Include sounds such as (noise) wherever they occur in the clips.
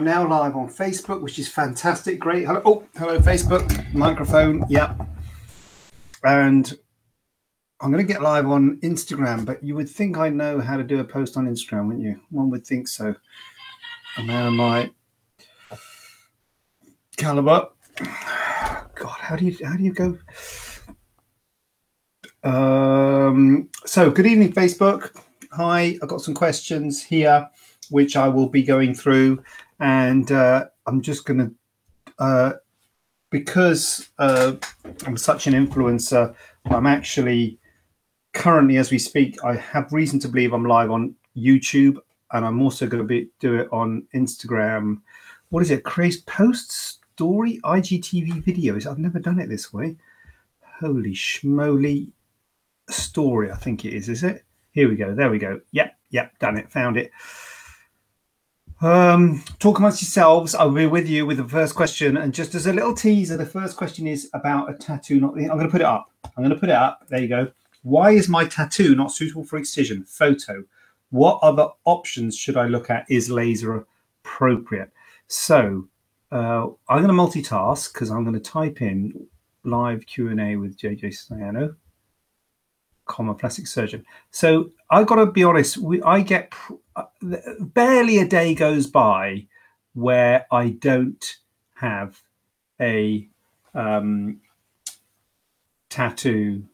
I'm now live on Facebook, which is fantastic. Great. Hello. Oh, hello, Facebook. Microphone. Yep. And I'm going to get live on Instagram, but you would think I know how to do a post on Instagram, wouldn't you? One would think so. And now my caliber. God, how do you how do you go? Um, so good evening, Facebook. Hi, I've got some questions here, which I will be going through and uh, I'm just going to, uh, because uh, I'm such an influencer, I'm actually currently, as we speak, I have reason to believe I'm live on YouTube, and I'm also going to be do it on Instagram. What is it? Create post story IGTV videos. I've never done it this way. Holy schmoly story! I think it is. Is it? Here we go. There we go. Yep, yep, done it. Found it. Um, talk amongst yourselves. I'll be with you with the first question. And just as a little teaser, the first question is about a tattoo. Not I'm going to put it up. I'm going to put it up. There you go. Why is my tattoo not suitable for excision? Photo. What other options should I look at? Is laser appropriate? So uh, I'm going to multitask because I'm going to type in live Q and A with JJ Staiano comma plastic surgeon. So I've got to be honest. We, I get uh, barely a day goes by where I don't have a um, tattoo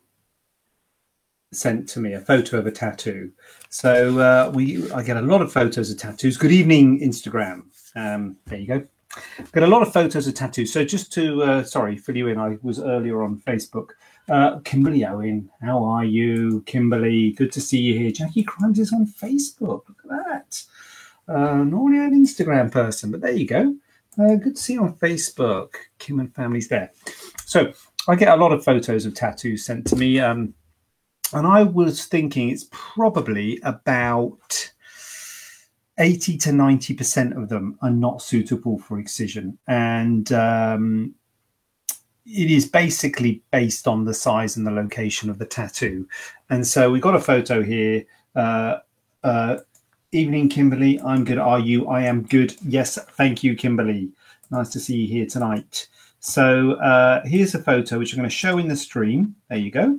sent to me, a photo of a tattoo. So uh, we, I get a lot of photos of tattoos. Good evening, Instagram. Um, there you go. Got a lot of photos of tattoos. So just to, uh, sorry, fill you in, I was earlier on Facebook. Uh, Kimberly Owen, how are you? Kimberly, good to see you here. Jackie Crimes is on Facebook. Look at that. Uh, normally an Instagram person, but there you go. Uh, good to see you on Facebook. Kim and family's there. So I get a lot of photos of tattoos sent to me. Um, and I was thinking it's probably about 80 to 90% of them are not suitable for excision. And um, it is basically based on the size and the location of the tattoo. And so we've got a photo here. Uh, uh, evening, Kimberly. I'm good. Are you? I am good. Yes, thank you, Kimberly. Nice to see you here tonight. So uh, here's a photo which I'm going to show in the stream. There you go.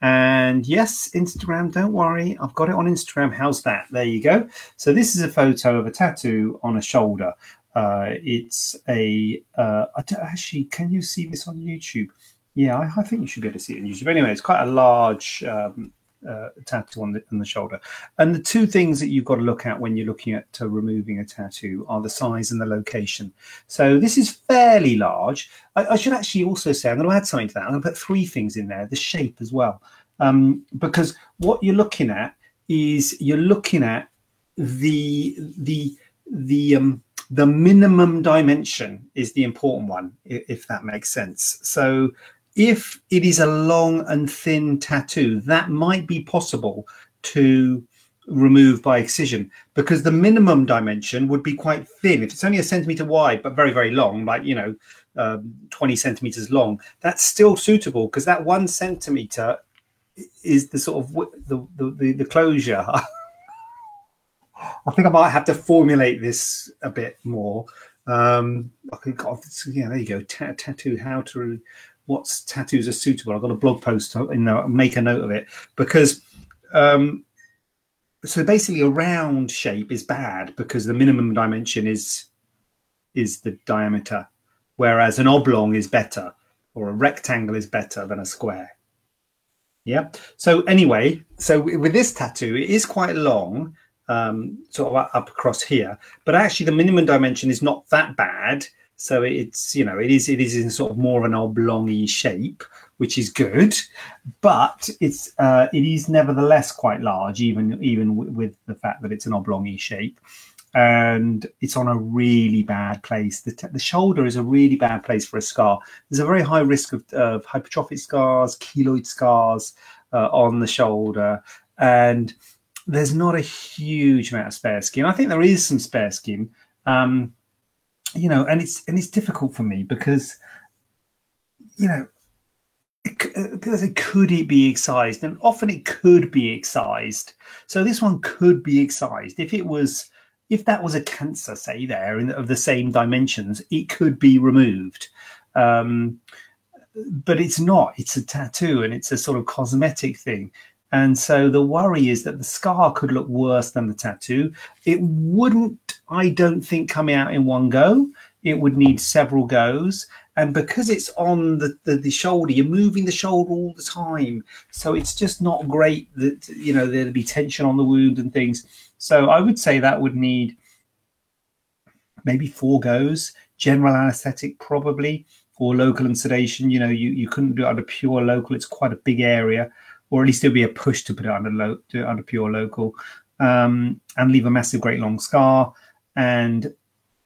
And yes, Instagram, don't worry. I've got it on Instagram. How's that? There you go. So this is a photo of a tattoo on a shoulder. Uh, it's a uh, actually, can you see this on YouTube? Yeah, I, I, think you should be able to see it on YouTube. Anyway, it's quite a large um, uh, tattoo on the, on the shoulder. And the two things that you've got to look at when you're looking at uh, removing a tattoo are the size and the location. So this is fairly large. I, I, should actually also say, I'm going to add something to that. I'm going to put three things in there, the shape as well. Um, because what you're looking at is you're looking at the, the, the, um, the minimum dimension is the important one, if that makes sense. So if it is a long and thin tattoo, that might be possible to remove by excision because the minimum dimension would be quite thin. If it's only a centimeter wide but very, very long, like, you know, um, 20 centimeters long, that's still suitable because that one centimeter is the sort of the, the, the, the closure (laughs) I think I might have to formulate this a bit more. Um, I think, yeah, there you go. Tattoo, how to, what tattoos are suitable. I've got a blog post, you know, make a note of it because, um, so basically a round shape is bad because the minimum dimension is, is the diameter, whereas an oblong is better or a rectangle is better than a square. Yeah. So anyway, so with this tattoo, it is quite long um, sort of up across here. But actually, the minimum dimension is not that bad. So it's you know it is it is in sort of more of an oblongy shape, which is good, but it's uh, it is nevertheless quite large, even even w- with the fact that it's an oblongy shape. and it's on a really bad place. The, t- the shoulder is a really bad place for a scar. There's a very high risk of, of hypertrophic scars, keloid scars uh, on the shoulder, and there's not a huge amount of spare skin. I think there is some spare skin, um, you know, and it's and it's difficult for me because, you know, because it, could it be excised, and often it could be excised. So this one could be excised if it was if that was a cancer, say there in, of the same dimensions, it could be removed. Um, but it's not. It's a tattoo, and it's a sort of cosmetic thing. And so the worry is that the scar could look worse than the tattoo. It wouldn't, I don't think, coming out in one go. It would need several goes. And because it's on the, the, the, shoulder, you're moving the shoulder all the time. So it's just not great that, you know, there'd be tension on the wound and things. So I would say that would need maybe four goes, general anesthetic probably, or local and sedation. You know, you, you couldn't do it under pure local. It's quite a big area or at least there'll be a push to put it under lo- under pure local, um, and leave a massive, great long scar. And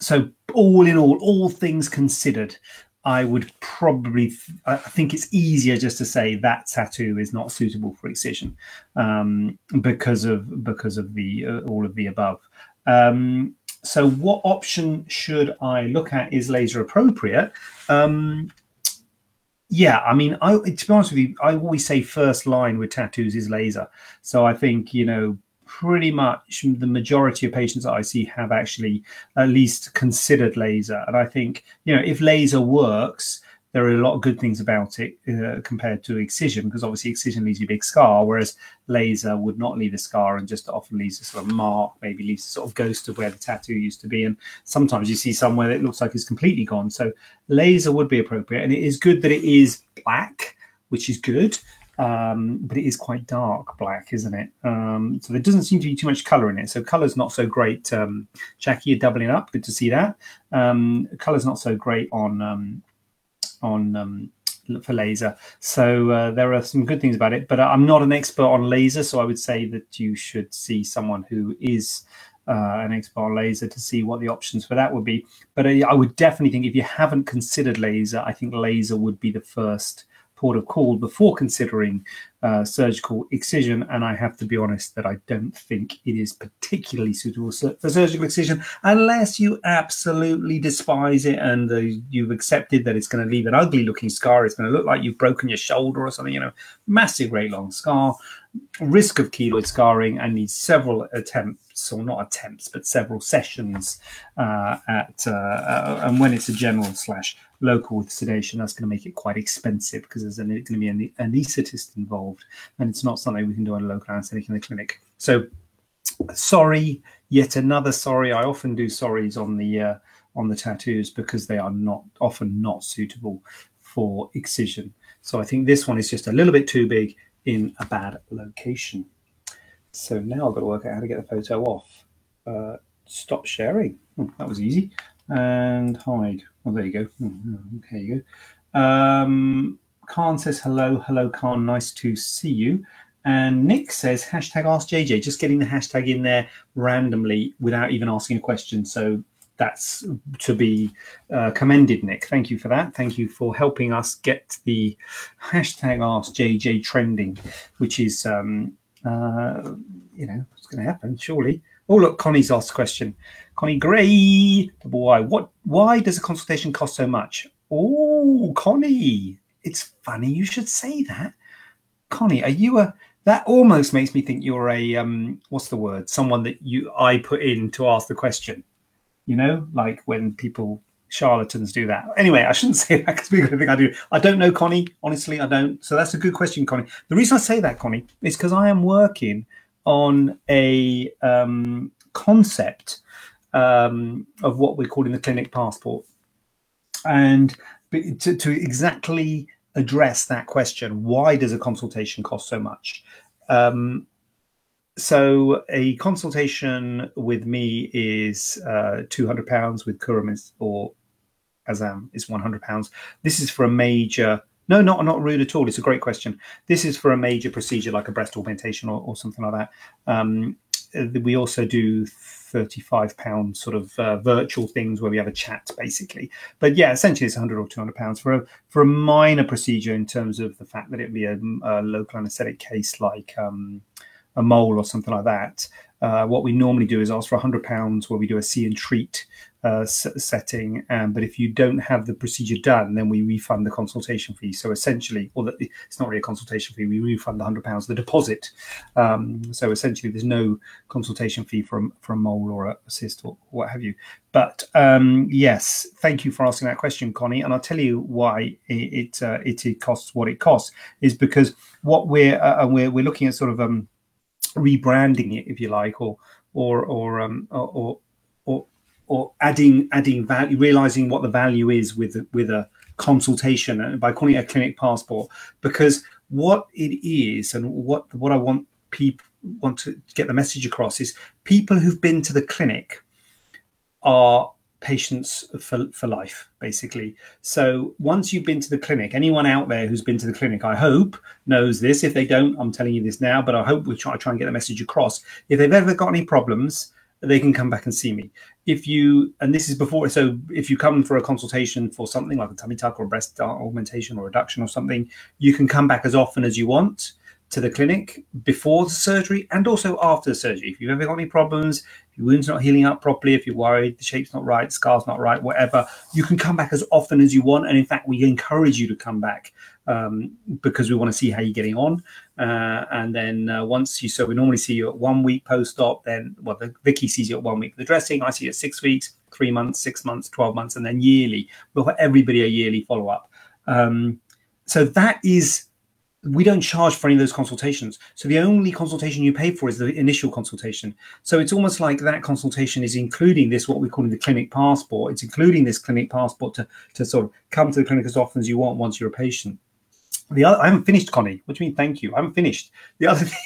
so, all in all, all things considered, I would probably I think it's easier just to say that tattoo is not suitable for excision um, because of because of the uh, all of the above. Um, so, what option should I look at is laser appropriate? Um, yeah, I mean, I to be honest with you, I always say first line with tattoos is laser. So I think you know pretty much the majority of patients that I see have actually at least considered laser, and I think you know if laser works, there are a lot of good things about it uh, compared to excision because obviously excision leaves you a big scar whereas laser would not leave a scar and just often leaves a sort of mark maybe leaves a sort of ghost of where the tattoo used to be and sometimes you see somewhere that looks like it's completely gone so laser would be appropriate and it is good that it is black which is good um, but it is quite dark black, isn't it? Um, so there doesn't seem to be too much color in it. So color's not so great. Um, Jackie, you're doubling up. Good to see that. Um, color's not so great on um, on um, for laser. So uh, there are some good things about it, but I'm not an expert on laser, so I would say that you should see someone who is uh, an expert on laser to see what the options for that would be. But I, I would definitely think if you haven't considered laser, I think laser would be the first port of call before considering uh, surgical excision. And I have to be honest that I don't think it is particularly suitable for surgical excision unless you absolutely despise it and uh, you've accepted that it's going to leave an ugly looking scar. It's going to look like you've broken your shoulder or something, you know, massive, great long scar, risk of keloid scarring, and needs several attempts, or not attempts, but several sessions uh, at, uh, uh, and when it's a general slash local sedation, that's going to make it quite expensive because there's going to be an anaesthetist involved, and it's not something we can do on a local anaesthetic in the clinic. So, sorry, yet another sorry. I often do sorries on the uh, on the tattoos because they are not often not suitable for excision. So I think this one is just a little bit too big in a bad location. So now I've got to work out how to get the photo off. Uh, stop sharing. Oh, that was easy and hide. Oh, there you go. Okay, you go. Um, Khan says hello, hello, Khan. Nice to see you. And Nick says hashtag Ask JJ. Just getting the hashtag in there randomly without even asking a question. So that's to be uh, commended, Nick. Thank you for that. Thank you for helping us get the hashtag Ask JJ trending, which is, um, uh, you know, what's going to happen, surely. Oh, look, Connie's asked a question. Connie Gray, why? What? Why does a consultation cost so much? Oh, Connie, it's funny you should say that. Connie, are you a? That almost makes me think you're a um. What's the word? Someone that you I put in to ask the question. You know, like when people charlatans do that. Anyway, I shouldn't (laughs) say that because people think I do. I don't know, Connie. Honestly, I don't. So that's a good question, Connie. The reason I say that, Connie, is because I am working on a um, concept um, of what we're calling the clinic passport. And to, to, exactly address that question, why does a consultation cost so much? Um, so a consultation with me is uh, two hundred pounds. With Kurum or Azam is one hundred pounds. This is for a major. No, not not rude at all. It's a great question. This is for a major procedure like a breast augmentation or, or something like that. Um, uh, we also do 35 pound sort of uh, virtual things where we have a chat basically but yeah essentially it's 100 or 200 pounds for a for a minor procedure in terms of the fact that it'd be a, a local anesthetic case like um, a mole or something like that uh, what we normally do is ask for 100 pounds where we do a see and treat uh, setting. Um, but if you don't have the procedure done, then we refund the consultation fee. So essentially, or the, it's not really a consultation fee, we refund the hundred pounds, the deposit. Um, so essentially, there's no consultation fee from from mole or a cyst or what have you. But um, yes, thank you for asking that question, Connie. And I'll tell you why it it, uh, it, it costs what it costs is because what we're uh, we're we're looking at sort of um, rebranding it, if you like, or or or um, or, or or adding adding value, realizing what the value is with with a consultation and by calling it a clinic passport, because what it is and what what I want people want to get the message across is people who've been to the clinic are patients for, for life basically. So once you've been to the clinic anyone out there who's been to the clinic i hope knows this. If they don't i'm telling you this now but i hope we try, try and get the message across. If they've ever got any problems they can come back and see me. If you, and this is before, so if you come for a consultation for something like a tummy tuck or breast augmentation or reduction or something, you can come back as often as you want to the clinic before the surgery and also after the surgery. If you've ever got any problems, if your wound's not healing up properly, if you're worried the shape's not right, scar's not right, whatever, you can come back as often as you want. And in fact, we encourage you to come back um, because we want to see how you're getting on. Uh, and then uh, once you, so we normally see you at one week post op, then, well, the, Vicky sees you at one week for the dressing. I see you at six weeks, three months, six months, 12 months, and then yearly. We'll have everybody a yearly follow up. Um, so that is we don't charge for any of those consultations. So the only consultation you pay for is the initial consultation. So it's almost like that consultation is including this, what we call in the clinic passport. It's including this clinic passport to, to sort of come to the clinic as often as you want once you're a patient. The other, I haven't finished, Connie. What do you mean? Thank you. I haven't finished. The other (laughs) thing,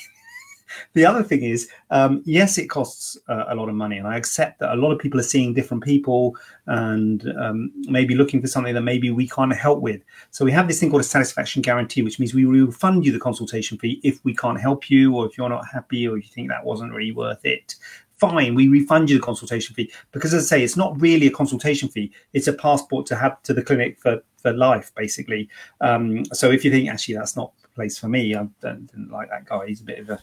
the other thing is, um, yes, it costs uh, a lot of money, and I accept that a lot of people are seeing different people and um, maybe looking for something that maybe we can't help with. So we have this thing called a satisfaction guarantee, which means we will you the consultation fee if we can't help you, or if you're not happy, or you think that wasn't really worth it fine, we refund you the consultation fee. Because as I say, it's not really a consultation fee, it's a passport to have to the clinic for, for life, basically. Um, so if you think, actually, that's not the place for me, I don't, didn't like that guy, he's a bit of a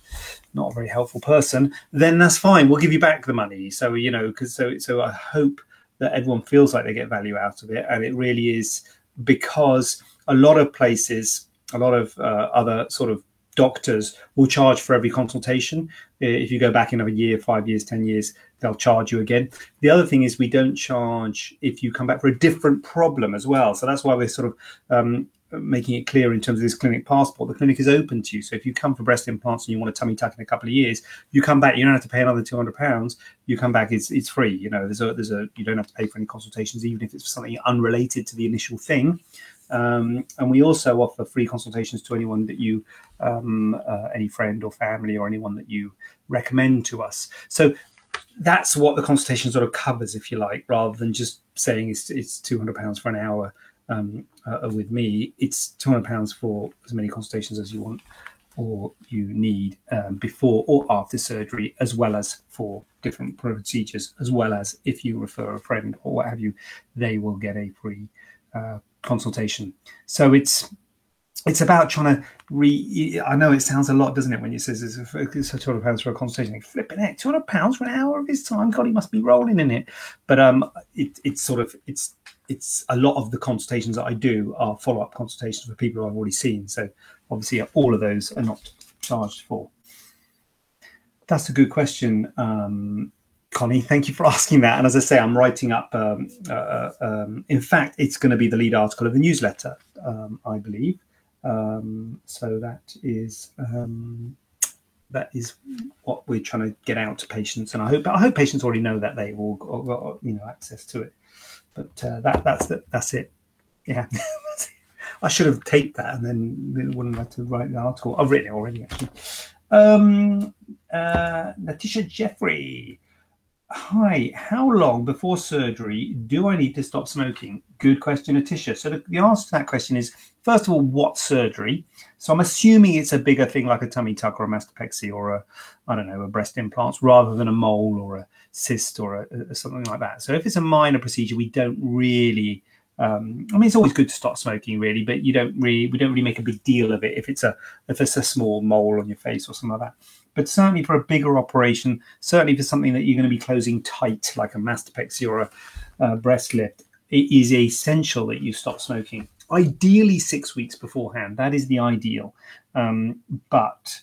not a very helpful person, then that's fine. We'll give you back the money. So, you know, because so, so I hope that everyone feels like they get value out of it. And it really is because a lot of places, a lot of uh, other sort of doctors will charge for every consultation. If you go back another year, five years, 10 years, they'll charge you again. The other thing is we don't charge if you come back for a different problem as well. So that's why we're sort of um, making it clear in terms of this clinic passport. The clinic is open to you. So if you come for breast implants and you want a tummy tuck in a couple of years, you come back. You don't have to pay another two hundred pounds. You come back. It's it's free. You know, there's a there's a you don't have to pay for any consultations, even if it's something unrelated to the initial thing. Um, and we also offer free consultations to anyone that you, um, uh, any friend or family or anyone that you recommend to us. So that's what the consultation sort of covers, if you like, rather than just saying it's, it's £200 for an hour um, uh, with me. It's £200 for as many consultations as you want or you need um, before or after surgery, as well as for different procedures, as well as if you refer a friend or what have you, they will get a free uh, consultation. So it's it's about trying to re. I know it sounds a lot, doesn't it, when you says it's, it's two hundred pounds for a consultation? Like, flipping it, two hundred pounds for an hour of his time. God, he must be rolling in it. But um, it, it's sort of it's it's a lot of the consultations that I do are follow up consultations for people I've already seen. So obviously, all of those are not charged for. That's a good question. Um, Connie, thank you for (laughs) asking that. And as I say, I'm writing up. Um, uh, uh, um, in fact, it's going to be the lead article of the newsletter, um, I believe. Um, so that is um, that is what we're trying to get out to patients, and I hope I hope patients already know that they've all got, got you know access to it. But uh, that that's the, that's it. Yeah. (laughs) I should have taped that and then wouldn't have to write the article. I've written it already, actually. Um, uh, Natisha Jeffrey. Hi, how long before surgery do I need to stop smoking? Good question, Atisha. So the, the answer to that question is first of all, what surgery? So I'm assuming it's a bigger thing like a tummy tuck or a mastopexy or a, I don't know, a breast implant rather than a mole or a cyst or a, a, something like that. So if it's a minor procedure, we don't really. Um, I mean, it's always good to stop smoking, really, but you don't really, we don't really make a big deal of it if it's a if it's a small mole on your face or something like that. But certainly for a bigger operation, certainly for something that you're going to be closing tight, like a mastopexy or a, a breast lift, it is essential that you stop smoking. Ideally, six weeks beforehand. That is the ideal. Um, but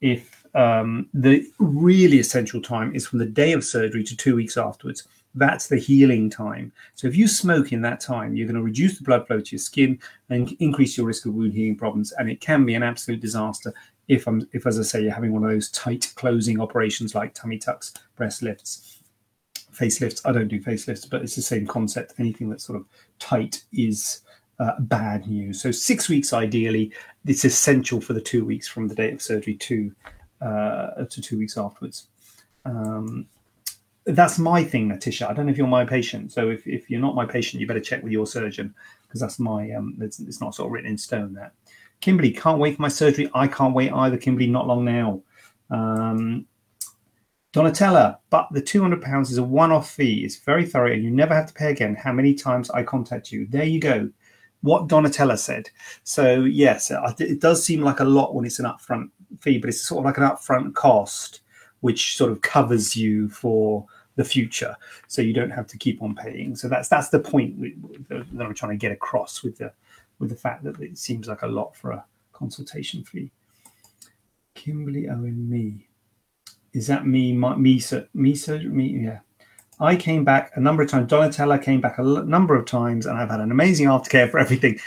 if um, the really essential time is from the day of surgery to two weeks afterwards, that's the healing time. So if you smoke in that time, you're going to reduce the blood flow to your skin and increase your risk of wound healing problems. And it can be an absolute disaster if I'm if as I say you're having one of those tight closing operations like tummy tucks, breast lifts, facelifts. I don't do facelifts, but it's the same concept. Anything that's sort of tight is uh, bad news. So six weeks ideally. It's essential for the two weeks from the date of surgery to uh, to two weeks afterwards. Um, that's my thing, Natisha. I don't know if you're my patient. So if, if you're not my patient, you better check with your surgeon because that's my um, it's, it's not sort of written in stone that. Kimberly, can't wait for my surgery. I can't wait either, Kimberly, not long now. Um, Donatella, but the £200 is a one off fee. It's very thorough and you never have to pay again. How many times I contact you? There you go. What Donatella said. So, yes, it does seem like a lot when it's an upfront fee, but it's sort of like an upfront cost, which sort of covers you for the future. So you don't have to keep on paying. So that's that's the point that I'm trying to get across with the with the fact that it seems like a lot for a consultation fee. Kimberly Owen, me. Is that me? My, me, me, surgery? Me, yeah. I came back a number of times. Donatella came back a l- number of times, and I've had an amazing aftercare for everything.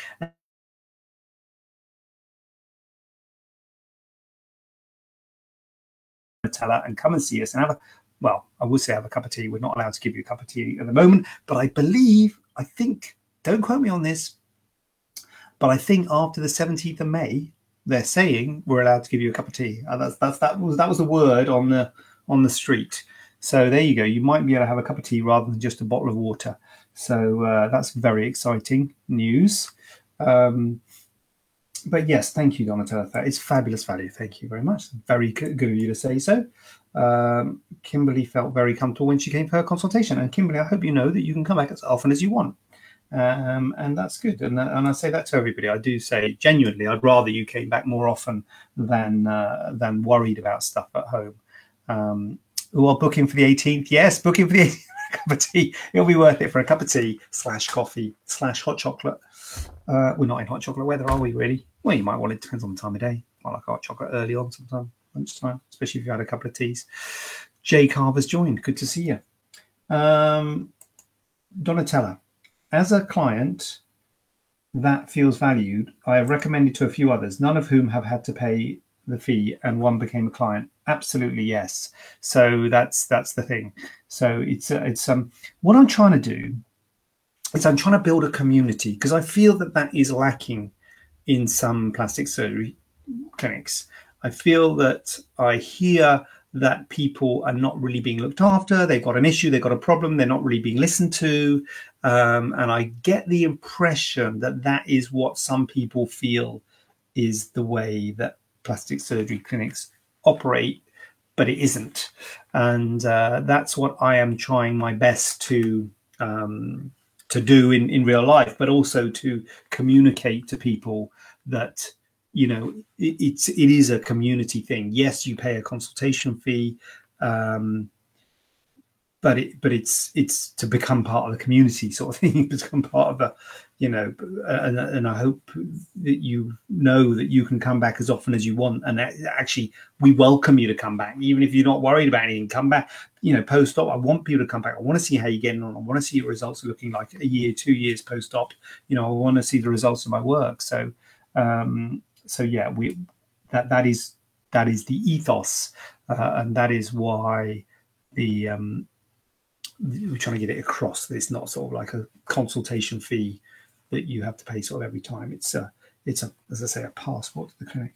Donatella, and come and see us and have a well, I would say have a cup of tea. We're not allowed to give you a cup of tea at the moment, but I believe, I think, don't quote me on this, but I think after the 17th of May, they're saying we're allowed to give you a cup of tea. Uh, that's that's that was that was the word on the on the street. So there you go. You might be able to have a cup of tea rather than just a bottle of water. So uh, that's very exciting news. Um, but yes, thank you, Donatella. It's fabulous value. Thank you very much. Very good of you to say so. Um, Kimberly felt very comfortable when she came for her consultation. And Kimberly, I hope you know that you can come back as often as you want um, and that's good. And, and I say that to everybody. I do say genuinely, I'd rather you came back more often than uh, than worried about stuff at home. Um, well, booking for the 18th, yes, booking for the (laughs) 18th, cup of tea. It'll be worth it for a cup of tea slash coffee slash hot chocolate. Uh, we're not in hot chocolate weather, are we? Really? Well, you might want it. Depends on the time of day. I like hot chocolate early on, sometime lunchtime, especially if you had a couple of teas. Jay Carver's joined. Good to see you. Um, Donatella, as a client that feels valued, I have recommended to a few others, none of whom have had to pay the fee, and one became a client. Absolutely yes. So that's that's the thing. So it's it's um what I'm trying to do is I'm trying to build a community because I feel that that is lacking in some plastic surgery clinics. I feel that I hear that people are not really being looked after. They've got an issue, they've got a problem, they're not really being listened to. Um, and I get the impression that that is what some people feel is the way that plastic surgery clinics operate, but it isn't. And uh, that's what I am trying my best to. Um, to do in, in real life, but also to communicate to people that you know it, it's it is a community thing. Yes you pay a consultation fee um, but it but it's it's to become part of the community sort of thing (laughs) become part of a you know and, and i hope that you know that you can come back as often as you want. And actually we welcome you to come back. Even if you're not worried about anything come back. You know post-op i want people to come back. I want to see how you're getting on. I want to see your results looking like a year two years post-op. You know i want to see the results of my work. So um so yeah, we that that is that is the ethos, uh, and that is why the um, we're trying to get it across. That it's not sort of like a consultation fee that you have to pay sort of every time. It's a it's a as I say a passport to the clinic.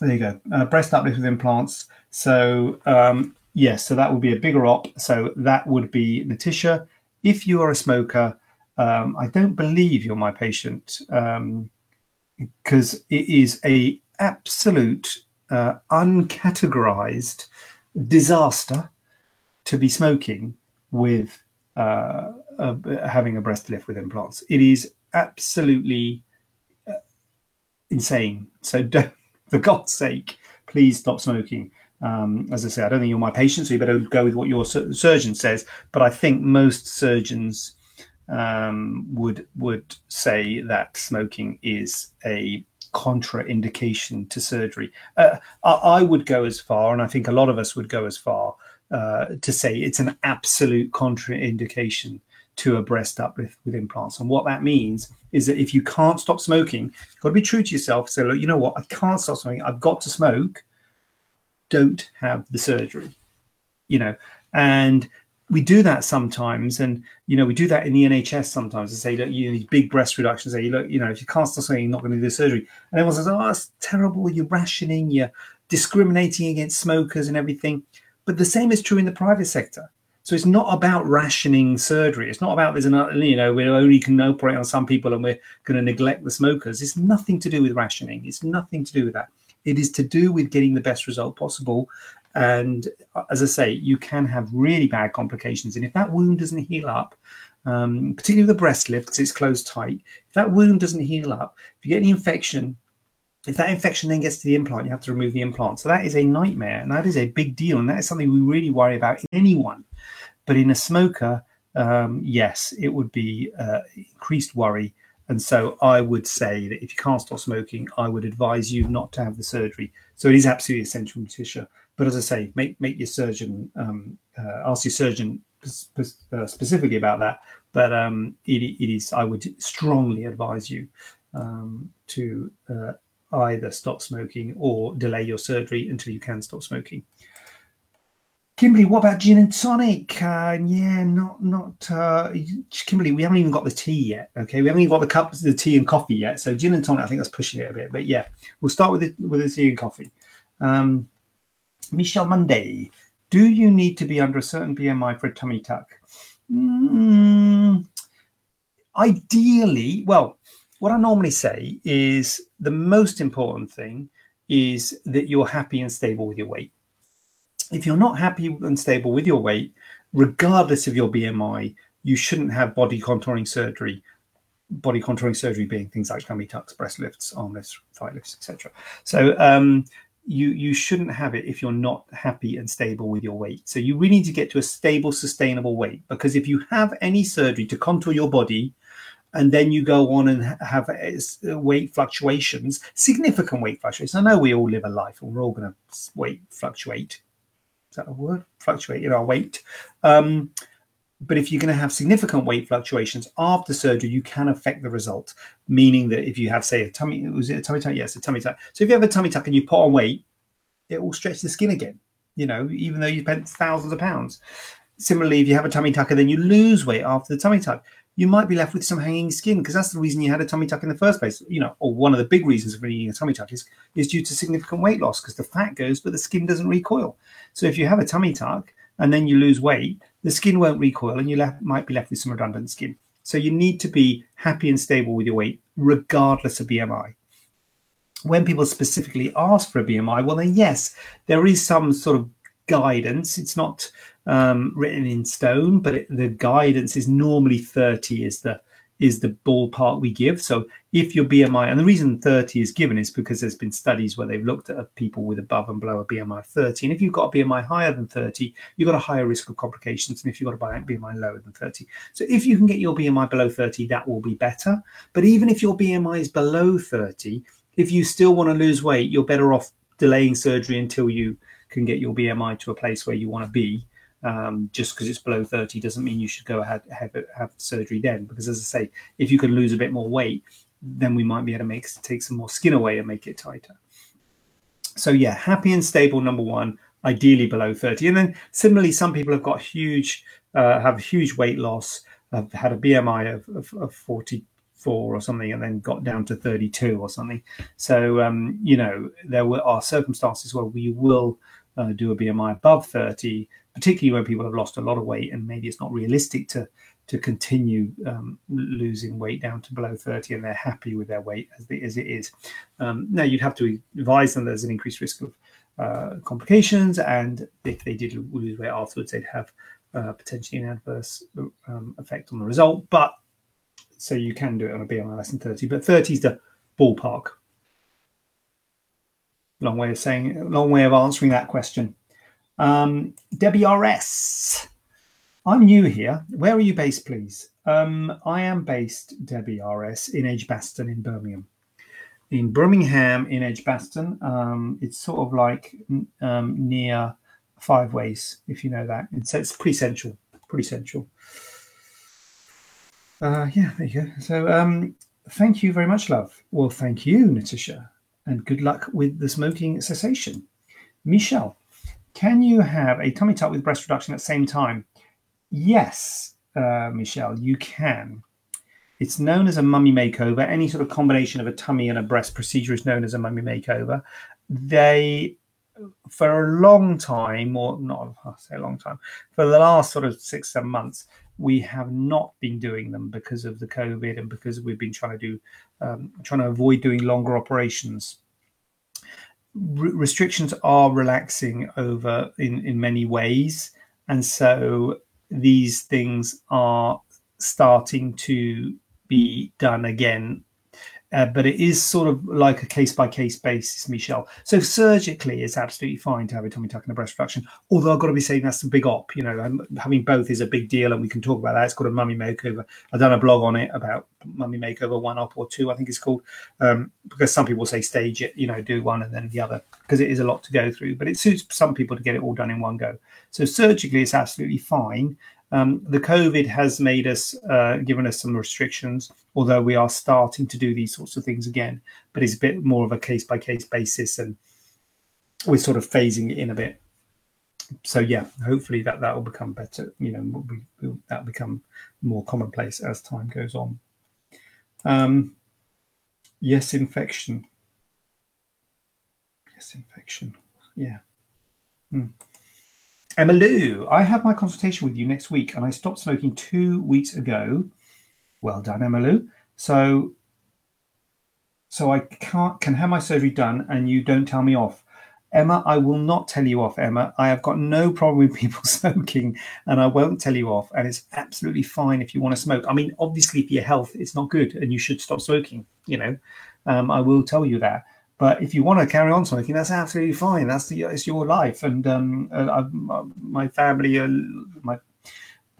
There you go. Uh, breast uplift with implants. So um, yes, so that would be a bigger op. So that would be Natisha. If you are a smoker, um, I don't believe you're my patient because it is a absolute uh, uncategorized disaster to be smoking with uh, having a breast lift with implants. It is absolutely uh, insane. So, (laughs) for God's sake, please stop smoking. Um, as I say, I don't think you're my patient, so you better go with what your su- surgeon says. But I think most surgeons um, would would say that smoking is a contraindication to surgery. Uh, I, I, would go as far, and I think a lot of us would go as far uh, to say it's an absolute contraindication to a breast uplift with implants. And what that means is that if you can't stop smoking, you've got to be true to yourself. Say, look, you know what? I can't stop smoking. I've got to smoke. Don't have the surgery. You know, and we do that sometimes, and you know we do that in the NHS sometimes. To say, look, you need big breast reductions. Say, look, you know, if you can't stop smoking, you're not going to do the surgery. And everyone says, oh, that's terrible. You're rationing. You're discriminating against smokers and everything. But the same is true in the private sector. So it's not about rationing surgery. It's not about there's an you know we only can operate on some people and we're going to neglect the smokers. It's nothing to do with rationing. It's nothing to do with that. It is to do with getting the best result possible and uh, as I say, you can have really bad complications. And if that wound doesn't heal up, um, particularly with the breast lift because it's closed tight, if that wound doesn't heal up, if you get any infection, if that infection then gets to the implant, you have to remove the implant. So that is a nightmare, and that is a big deal, and that is something we really worry about in anyone. But in a smoker, um, yes, it would be uh, increased worry. And so I would say that if you can't stop smoking, I would advise you not to have the surgery. So it is absolutely essential, Natisha. But as I say, make make your surgeon um, uh, ask your surgeon uh, specifically about that. But um, it, it is I would strongly advise you um, to uh, either stop smoking or delay your surgery until you can stop smoking. Kimberly, what about gin and tonic? Uh, yeah, not not uh, Kimberly. We haven't even got the tea yet. Okay, we haven't even got the cups, the tea and coffee yet. So gin and tonic, I think that's pushing it a bit. But yeah, we'll start with the with the tea and coffee. Um, Michelle Monday, do you need to be under a certain BMI for a tummy tuck? Mm, ideally, well, what I normally say is the most important thing is that you're happy and stable with your weight. If you're not happy and stable with your weight, regardless of your BMI, you shouldn't have body contouring surgery. Body contouring surgery being things like tummy tucks, breast lifts, arm lifts, thigh lifts, etc. So um, you you shouldn't have it if you're not happy and stable with your weight. So you really need to get to a stable, sustainable weight because if you have any surgery to contour your body, and then you go on and have uh, weight fluctuations, significant weight fluctuations. I know we all live a life and we're all going to weight fluctuate. Is that a word? Fluctuate in our weight. Um, but if you're going to have significant weight fluctuations after surgery, you can affect the result. Meaning that if you have, say, a tummy, was it a tummy tuck? Yes, a tummy tuck. So if you have a tummy tuck and you put on weight, it will stretch the skin again. You know, even though you spent thousands of pounds. Similarly, if you have a tummy tuck and then you lose weight after the tummy tuck, you might be left with some hanging skin because that's the reason you had a tummy tuck in the first place. You know, or one of the big reasons for needing a tummy tuck is is due to significant weight loss because the fat goes, but the skin doesn't recoil. So if you have a tummy tuck and then you lose weight, the skin won't recoil and you might be left with some redundant skin. So you need to be happy and stable with your weight, regardless of BMI. When people specifically ask for a BMI, well, then yes, there is some sort of guidance. It's not um, written in stone, but it, the guidance is normally 30 is the is the ballpark we give. So if your BMI, and the reason 30 is given is because there's been studies where they've looked at people with above and below a BMI of 30. And if you've got a BMI higher than 30, you've got a higher risk of complications than if you've got a BMI lower than 30. So if you can get your BMI below 30, that will be better. But even if your BMI is below 30, if you still want to lose weight, you're better off delaying surgery until you can get your BMI to a place where you want to be um, just because it's below 30 doesn't mean you should go ahead have, have surgery then. Because as i say if you can lose a bit more weight then we might be able to make take some more skin away and make it tighter. So yeah happy and stable number one ideally below 30 and then similarly some people have got huge uh, have huge weight loss have had a bmi of, of, of 44 or something and then got down to 32 or something. So um, you know there were, are circumstances where we will uh, do a BMI above 30, particularly when people have lost a lot of weight and maybe it's not realistic to to continue um, losing weight down to below 30 and they're happy with their weight as, the, as it is. Um, now, you'd have to advise them there's an increased risk of uh, complications, and if they did lose weight afterwards, they'd have uh, potentially an adverse um, effect on the result. But so you can do it on a BMI less than 30, but 30 is the ballpark. Long way of saying, long way of answering that question. Um, Debbie RS. I'm new here. Where are you based, please? Um, I am based, Debbie RS, in Edgbaston in Birmingham. In Birmingham, in Edgbaston, um, it's sort of like um, near Five Ways, if you know that. It's, it's pretty central, pretty central. Uh, yeah, there you go. So, um, thank you very much, love. Well, thank you, Natasha, and good luck with the smoking cessation. Michelle, can you have a tummy tuck with breast reduction at the same time? Yes, uh, Michelle, you can. It's known as a mummy makeover. Any sort of combination of a tummy and a breast procedure is known as a mummy makeover. They, for a long time, or not, I'll say a long time, for the last sort of six, seven months, we have not been doing them because of the COVID and because we've been trying to do, um, trying to avoid doing longer operations. Restrictions are relaxing over in in many ways, and so these things are starting to be done again. Uh, but it is sort of like a case by case basis, Michelle. So surgically, it's absolutely fine to have a tummy tuck and a breast reduction. Although I've got to be saying that's a big op. You know, having both is a big deal, and we can talk about that. It's called a mummy makeover. I've done a blog on it about mummy makeover one op or two, I think it's called, um, because some people say stage it, you know, do one and then the other, because it is a lot to go through. But it suits some people to get it all done in one go. So surgically, it's absolutely fine. Um, the COVID has made us, uh, given us some restrictions, although we are starting to do these sorts of things again, but it's a bit more of a case by case basis and we're sort of phasing it in a bit. So yeah, hopefully that that will become better. You know, we, we, that become more commonplace as time goes on. Um, yes, infection. Yes, infection. Yeah. Hmm. Emma Lou, I have my consultation with you next week, and I stopped smoking two weeks ago. Well done, Emma Lou. So, so I can't can have my surgery done, and you don't tell me off. Emma, I will not tell you off, Emma. I have got no problem with people (laughs) smoking and I won't tell you off. And it's absolutely fine if you want to smoke. I mean, obviously, for your health, it's not good and you should stop smoking. You know, um, I will tell you that. But if you want to carry on smoking, that's absolutely fine. That's the it's your life. And um, uh, I, my family, uh, my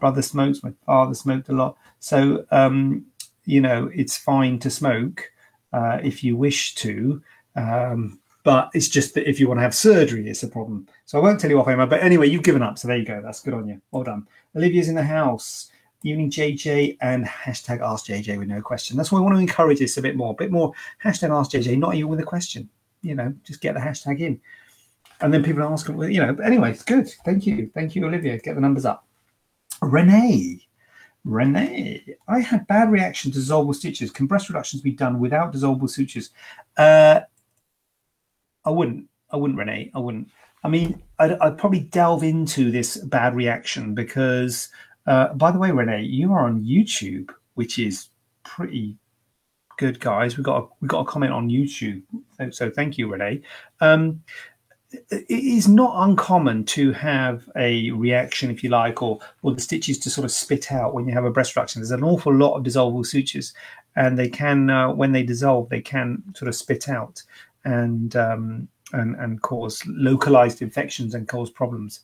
brother smokes, my father smoked a lot. So um, you know, it's fine to smoke uh, if you wish to. Um, but it's just that if you want to have surgery, it's a problem. So I won't tell you off, Emma. But anyway, you've given up, so there you go. That's good on you. Well done. Olivia's in the house. Evening JJ and hashtag Ask JJ with no question. That's why I want to encourage this a bit more, a bit more hashtag Ask JJ, not even with a question. You know, just get the hashtag in. And then people ask, you know, anyway, it's good. Thank you. Thank you, Olivia. Get the numbers up. Renee. Renee, I had bad reaction to dissolvable stitches. Can breast reductions be done without dissolvable sutures? Uh, I wouldn't. I wouldn't, Renee. I wouldn't. I mean, I'd, I'd probably delve into this bad reaction because uh, by the way, Renee, you are on YouTube, which is pretty good, guys. We got a, we got a comment on YouTube, so, thank you, Renee. Um, it is not uncommon to have a reaction, if you like, or or the stitches to sort of spit out when you have a breast reduction. There's an awful lot of dissolvable sutures, and they can, uh, when they dissolve, they can sort of spit out and um, and and cause localized infections and cause problems.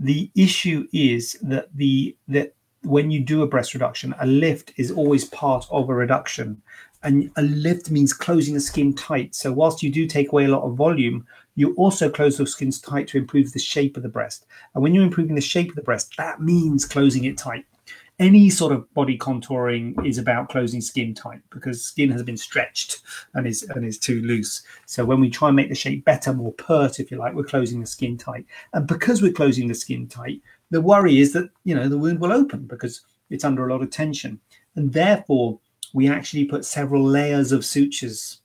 The issue is that the that when you do a breast reduction, a lift is always part of a reduction. And a lift means closing the skin tight. So whilst you do take away a lot of volume, you also close those skins tight to improve the shape of the breast. And when you're improving the shape of the breast, that means closing it tight any sort of body contouring is about closing skin tight because skin has been stretched and is and is too loose. So when we try and make the shape better, more pert, if you like, we're closing the skin tight. And because we're closing the skin tight, the worry is that you know the wound will open because it's under a lot of tension. And therefore, we actually put several layers of sutures.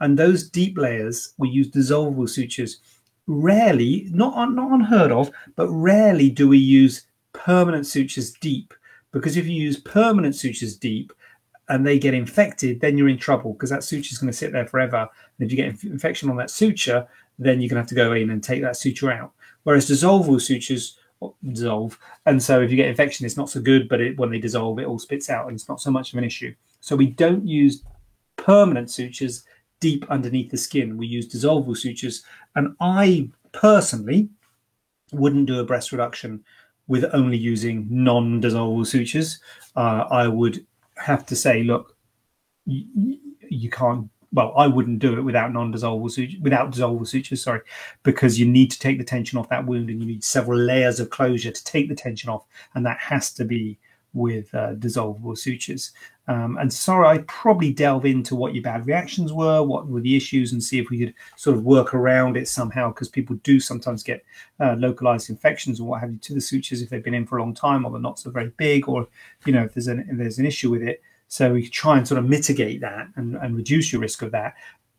And those deep layers, we use dissolvable sutures rarely, not not unheard of, but rarely do we use permanent sutures deep because if you use permanent sutures deep and they get infected, then you're in trouble because that suture is going to sit there forever. And if you get infection on that suture, then you're going to have to go in and take that suture out. Whereas dissolvable sutures dissolve, and so if you get infection, it's not so good. But it, when they dissolve, it all spits out, and it's not so much of an issue. So we don't use permanent sutures deep underneath the skin. We use dissolvable sutures, and I personally wouldn't do a breast reduction with only using non-dissolvable sutures. Uh, I would have to say, look, you, you can't. Well, I wouldn't do it without non-dissolvable sutures, without dissolvable sutures. Sorry, because you need to take the tension off that wound, and you need several layers of closure to take the tension off, and that has to be with uh, dissolvable sutures. Um, and sorry, I probably delve into what your bad reactions were, what were the issues, and see if we could sort of work around it somehow. Because people do sometimes get uh, localized infections or what have you to the sutures if they've been in for a long time or they're not so very big, or you know if there's an if there's an issue with it. So we try and sort of mitigate that and, and reduce your risk of that,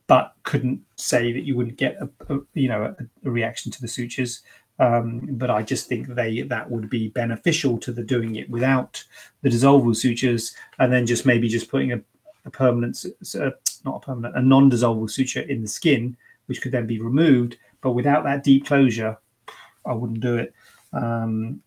but couldn't say that you wouldn't get a, a you know a, a reaction to the sutures. Um, but I just think they that would be beneficial to the doing it without the dissolvable sutures, and then just maybe just putting a, a permanent, uh, not a permanent, a non-dissolvable suture in the skin, which could then be removed. But without that deep closure, I wouldn't do it. Um,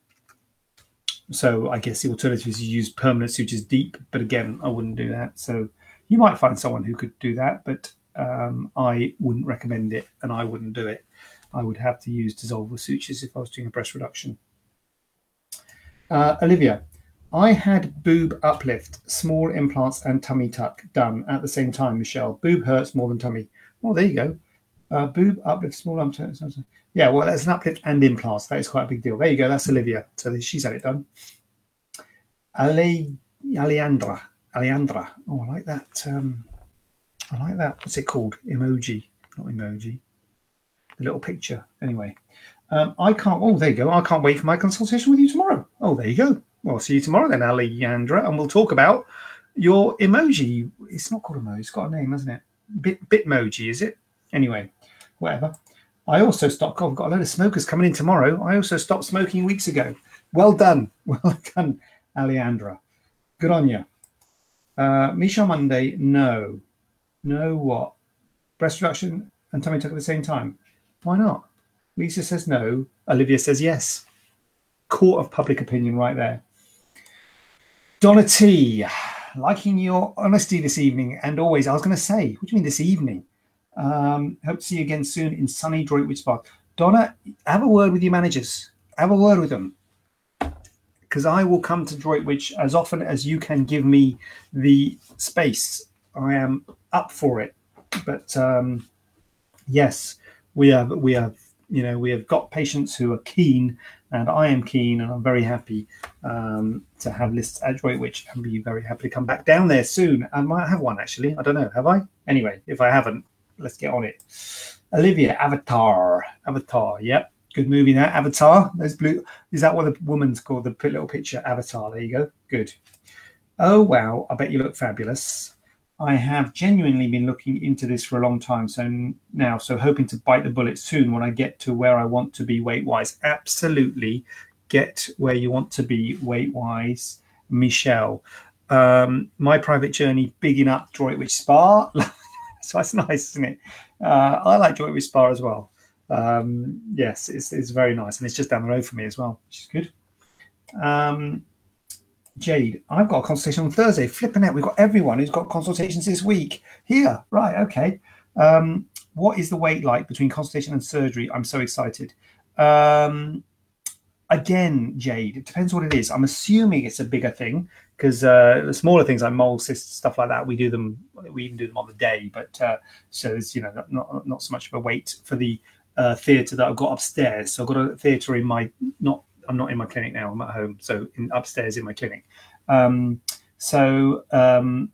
so I guess the alternative is to use permanent sutures deep, but again, I wouldn't do that. So you might find someone who could do that, but um, I wouldn't recommend it, and I wouldn't do it. I would have to use dissolvable sutures if I was doing a breast reduction. Uh, Olivia, I had boob uplift, small implants, and tummy tuck done at the same time. Michelle, boob hurts more than tummy. Well, there you go. Uh, boob uplift, small implants. Yeah, well, that's an uplift and implants. That is quite a big deal. There you go. That's Olivia. So she's had it done. Ale, Aleandra, Aleandra. Oh, I like that. Um, I like that. What's it called? Emoji, not emoji the little picture. Anyway, um, I can't. Oh, there you go. I can't wait for my consultation with you tomorrow. Oh, there you go. Well, I'll see you tomorrow then, Alejandra, and we'll talk about your emoji. It's not called emoji. It's got a name, hasn't it? Bit Bitmoji, is it? Anyway, whatever. I also stopped. Oh, I've got a load of smokers coming in tomorrow. I also stopped smoking weeks ago. Well done. (laughs) Well done, Alejandra. Good on you. Uh, Misha Monday, no. No what? Breast reduction and tummy tuck at the same time. Why not? Lisa says no. Olivia says yes. Court of public opinion right there. Donna T, liking your honesty this evening and always. I was going to say, what do you mean this evening? Um, hope to see you again soon in sunny Droitwich Park. Donna, have a word with your managers. Have a word with them. Because I will come to Droitwich as often as you can give me the space. I am up for it. But um, yes, we have we have you know we have got patients who are keen and i am keen and i'm very happy um, to have lists at Droitwich and be very happy to come back down there soon. I might have one actually. I don't know. Have i? Anyway if i haven't let's get on it. Olivia avatar. Avatar yep. Good movie there avatar there's blue is that what the woman's called the little picture avatar? There you go. Good. Oh wow. I bet you look fabulous I have genuinely been looking into this for a long time. So now, so hoping to bite the bullet soon when I get to where I want to be weight wise. Absolutely get where you want to be weight wise, Michelle. Um, my private journey, bigging up Droitwich Spa. (laughs) so that's nice, isn't it? Uh, I like Droitwich Spa as well. Um, yes, it's, it's very nice. And it's just down the road for me as well, which is good. Um, Jade, I've got a consultation on Thursday. Flipping out, we've got everyone who's got consultations this week here. Right, okay. Um, what is the wait like between consultation and surgery? I'm so excited. Um, again, Jade, it depends what it is. I'm assuming it's a bigger thing because uh, the smaller things like mole cysts, stuff like that, we do them. We even do them on the day, but uh, so it's you know not, not not so much of a wait for the uh, theatre that I've got upstairs. So I've got a theatre in my not I'm not in my clinic now. I'm at home, so in, upstairs in my clinic. Um, so um,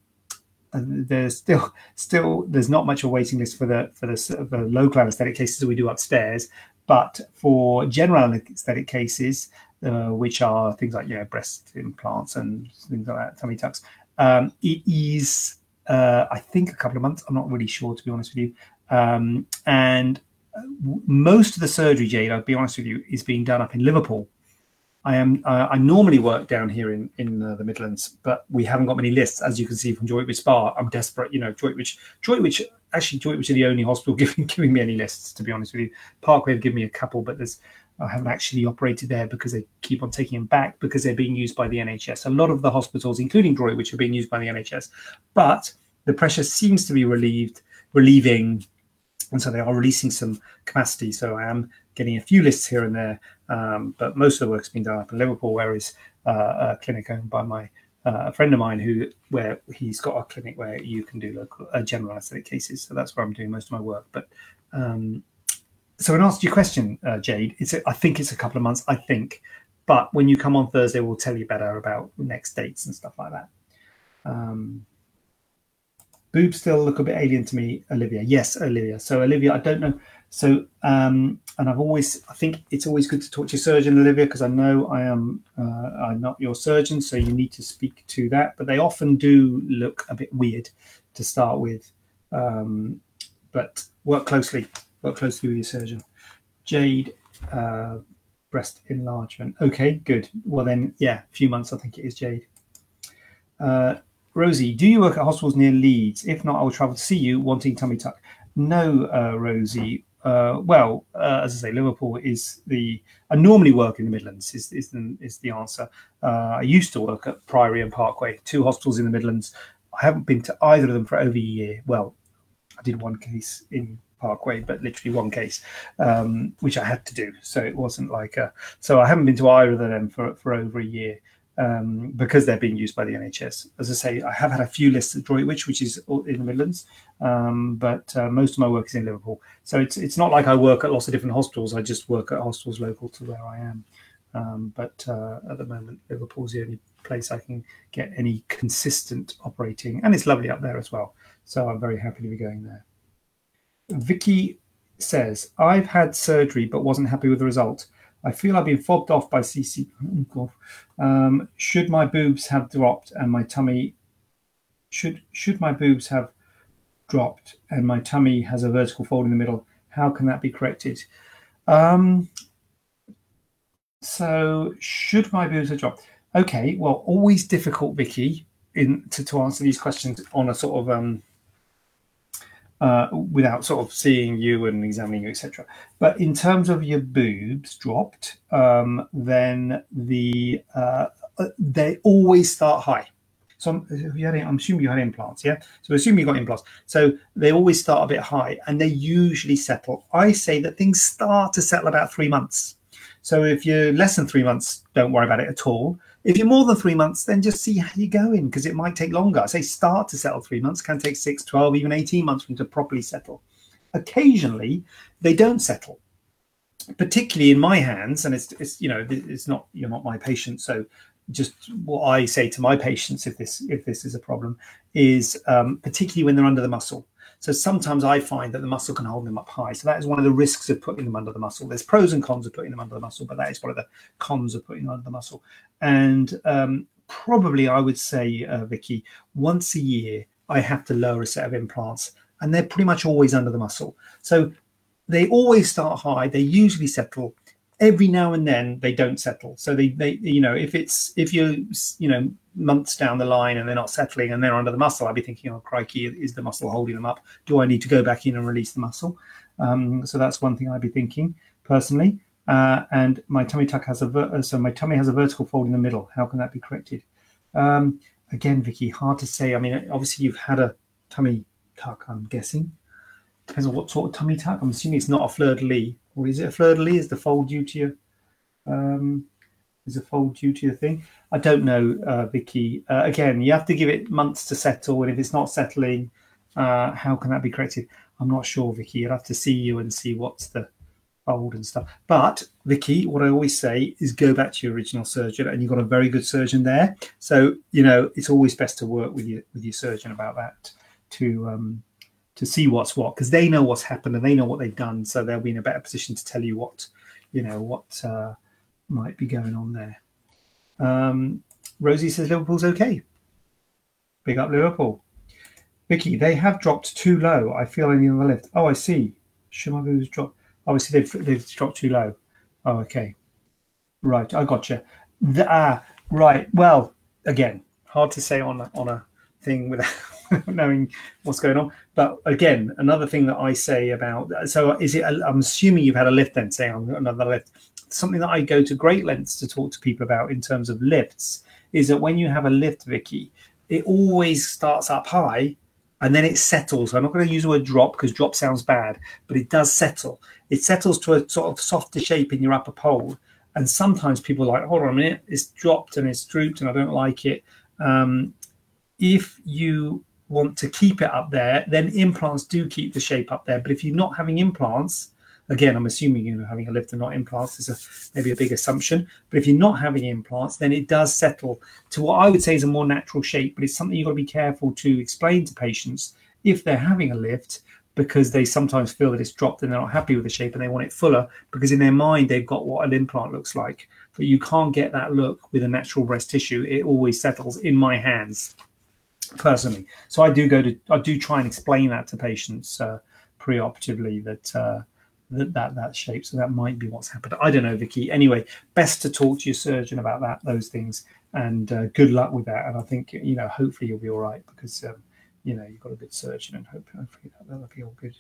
there's still still there's not much of a waiting list for the for the, the local anesthetic cases that we do upstairs, but for general anesthetic cases, uh, which are things like you know breast implants and things like that, tummy tucks, um, it is uh, I think a couple of months. I'm not really sure to be honest with you, um, and most of the surgery, Jade, I'll be honest with you, is being done up in Liverpool. I am uh, I normally work down here in in uh, the Midlands, but we haven't got many lists, as you can see from Droitwich Spa. I'm desperate, you know. Droitwich, Droitwich, actually, Droitwich are the only hospital (laughs) giving giving me any lists. To be honest with you, Parkway have given me a couple, but there's I haven't actually operated there because they keep on taking them back because they're being used by the NHS. A lot of the hospitals, including Droitwich, are being used by the NHS, but the pressure seems to be relieved, relieving, and so they are releasing some capacity. So I am getting a few lists here and there, um, but most of the work's been done up in Liverpool, where is uh, a clinic owned by my uh, a friend of mine who where he's got a clinic where you can do local uh, general anesthetic cases. So that's where I'm doing most of my work. But um, so in answer to your question, uh, Jade, it's a, I think it's a couple of months. I think, but when you come on Thursday, we'll tell you better about next dates and stuff like that. Um, boobs still look a bit alien to me, Olivia. Yes, Olivia. So Olivia, I don't know. So um, and I've always, I think it's always good to talk to your surgeon, Olivia, because I know I am, uh, I'm not your surgeon, so you need to speak to that. But they often do look a bit weird to start with. Um, but work closely, work closely with your surgeon. Jade, uh, breast enlargement. Okay, good. Well then, yeah, a few months. I think it is Jade. Uh, Rosie, do you work at hospitals near Leeds? If not, I will travel to see you wanting tummy tuck. No, uh, Rosie. Uh, well, uh, as I say, Liverpool is the. I normally work in the Midlands. Is is the, is the answer? Uh, I used to work at Priory and Parkway, two hospitals in the Midlands. I haven't been to either of them for over a year. Well, I did one case in Parkway, but literally one case, um, which I had to do. So it wasn't like a. So I haven't been to either of them for for over a year um, because they're being used by the NHS. As I say, I have had a few lists at Droitwich, which is in the Midlands, um, but uh, most of my work is in Liverpool. So it's it's not like I work at lots of different hospitals. I just work at hospitals local to where I am. Um, but uh, at the moment, Liverpool is the only place I can get any consistent operating, and it's lovely up there as well. So I'm very happy to be going there. Vicky says, I've had surgery but wasn't happy with the result. I feel I've been fobbed off by CC. Um, should my boobs have dropped and my tummy should should my boobs have dropped and my tummy has a vertical fold in the middle? How can that be corrected? Um, so should my boobs have dropped? Okay, well, always difficult, Vicky, in to, to answer these questions on a sort of um, uh, without sort of seeing you and examining you, etc. But in terms of your boobs dropped, um, then the uh, they always start high. So I'm, had, I'm, assuming you had implants, yeah. So assume you got implants. So they always start a bit high, and they usually settle. I say that things start to settle about three months. So if you're less than three months, don't worry about it at all. If you're more than three months, then just see how you're going because it might take longer. I say start to settle three months, can take six, 12, even 18 months for them to properly settle. Occasionally, they don't settle, particularly in my hands. And it's, it's you know, it's not, you're not my patient. So just what I say to my patients if this if this is a problem is um, particularly when they're under the muscle. So sometimes I find that the muscle can hold them up high. So that is one of the risks of putting them under the muscle. There's pros and cons of putting them under the muscle, but that is one of the cons of putting them under the muscle. And um, probably I would say, uh, Vicky, once a year I have to lower a set of implants, and they're pretty much always under the muscle. So they always start high. They usually settle every now and then they don't settle. So they they you know if it's if you're you know months down the line and they're not settling and they're under the muscle i'd be thinking oh crikey is the muscle holding them up? Do i need to go back in and release the muscle? Um, so that's one thing i'd be thinking personally. Uh, and my tummy tuck has a ver- uh, so my tummy has a vertical fold in the middle. How can that be corrected? Um, again vicky hard to say. I mean obviously you've had a tummy tuck i'm guessing. Depends on what sort of tummy tuck. I'm assuming it's not a fleur de lis or is it a fleur de lis? Is the fold due to your um, is a fold due to your thing? I don't know, uh, Vicky. Uh, again, you have to give it months to settle, and if it's not settling, uh, how can that be corrected? I'm not sure, Vicky. I'd have to see you and see what's the fold and stuff. But Vicky, what I always say is go back to your original surgeon, and you've got a very good surgeon there. So you know it's always best to work with your with your surgeon about that to um, to see what's what because they know what's happened and they know what they've done, so they'll be in a better position to tell you what you know what uh, might be going on there. Um, Rosie says Liverpool's okay. Big up Liverpool. Vicky, they have dropped too low. I feel any on the lift. Oh, I see. Should my boobs drop? Obviously, they've they've dropped too low. Oh, okay. Right, I got you. The, ah, right. Well, again, hard to say on a, on a thing without (laughs) knowing what's going on. But again, another thing that I say about so is it? I'm assuming you've had a lift then, saying another lift. Something that I go to great lengths to talk to people about in terms of lifts is that when you have a lift, Vicky, it always starts up high and then it settles. I'm not going to use the word drop because drop sounds bad, but it does settle. It settles to a sort of softer shape in your upper pole. And sometimes people are like, hold on a minute, it's dropped and it's drooped and I don't like it. Um, if you want to keep it up there, then implants do keep the shape up there. But if you're not having implants, again, I'm assuming you're having a lift and not implants is a, maybe a big assumption. But if you're not having implants, then it does settle to what I would say is a more natural shape. But it's something you've got to be careful to explain to patients if they're having a lift because they sometimes feel that it's dropped and they're not happy with the shape and they want it fuller because in their mind they've got what an implant looks like. But you can't get that look with a natural breast tissue. It always settles in my hands personally. So I do go to I do try and explain that to patients uh, preoperatively that uh, that, that that shape. So that might be what's happened. I don't know, Vicky. Anyway, best to talk to your surgeon about that those things, and uh, good luck with that. And I think you know, hopefully you'll be all right because um, you know you've got a good surgeon, and hope, hopefully that, that'll be all good.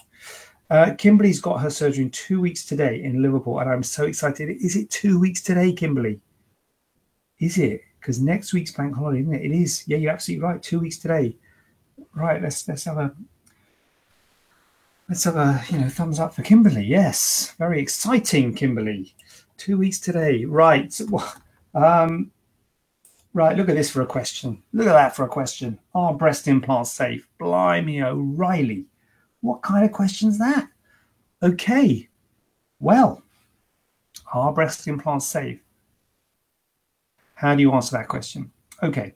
Uh, Kimberly's got her surgery in two weeks today in Liverpool, and I'm so excited. Is it two weeks today, Kimberly? Is it? Because next week's bank holiday, isn't it? It is. Yeah, you're absolutely right. Two weeks today. Right. Let's let's have a let's have a you know thumbs up for Kimberly. Yes, very exciting, Kimberly. Two weeks today. Right. (laughs) Um, right. Look at this for a question. Look at that for a question. Are breast implants safe? Blimey, O'Reilly. What kind of question's that? Okay. Well, are breast implants safe? How do you answer that question? Okay.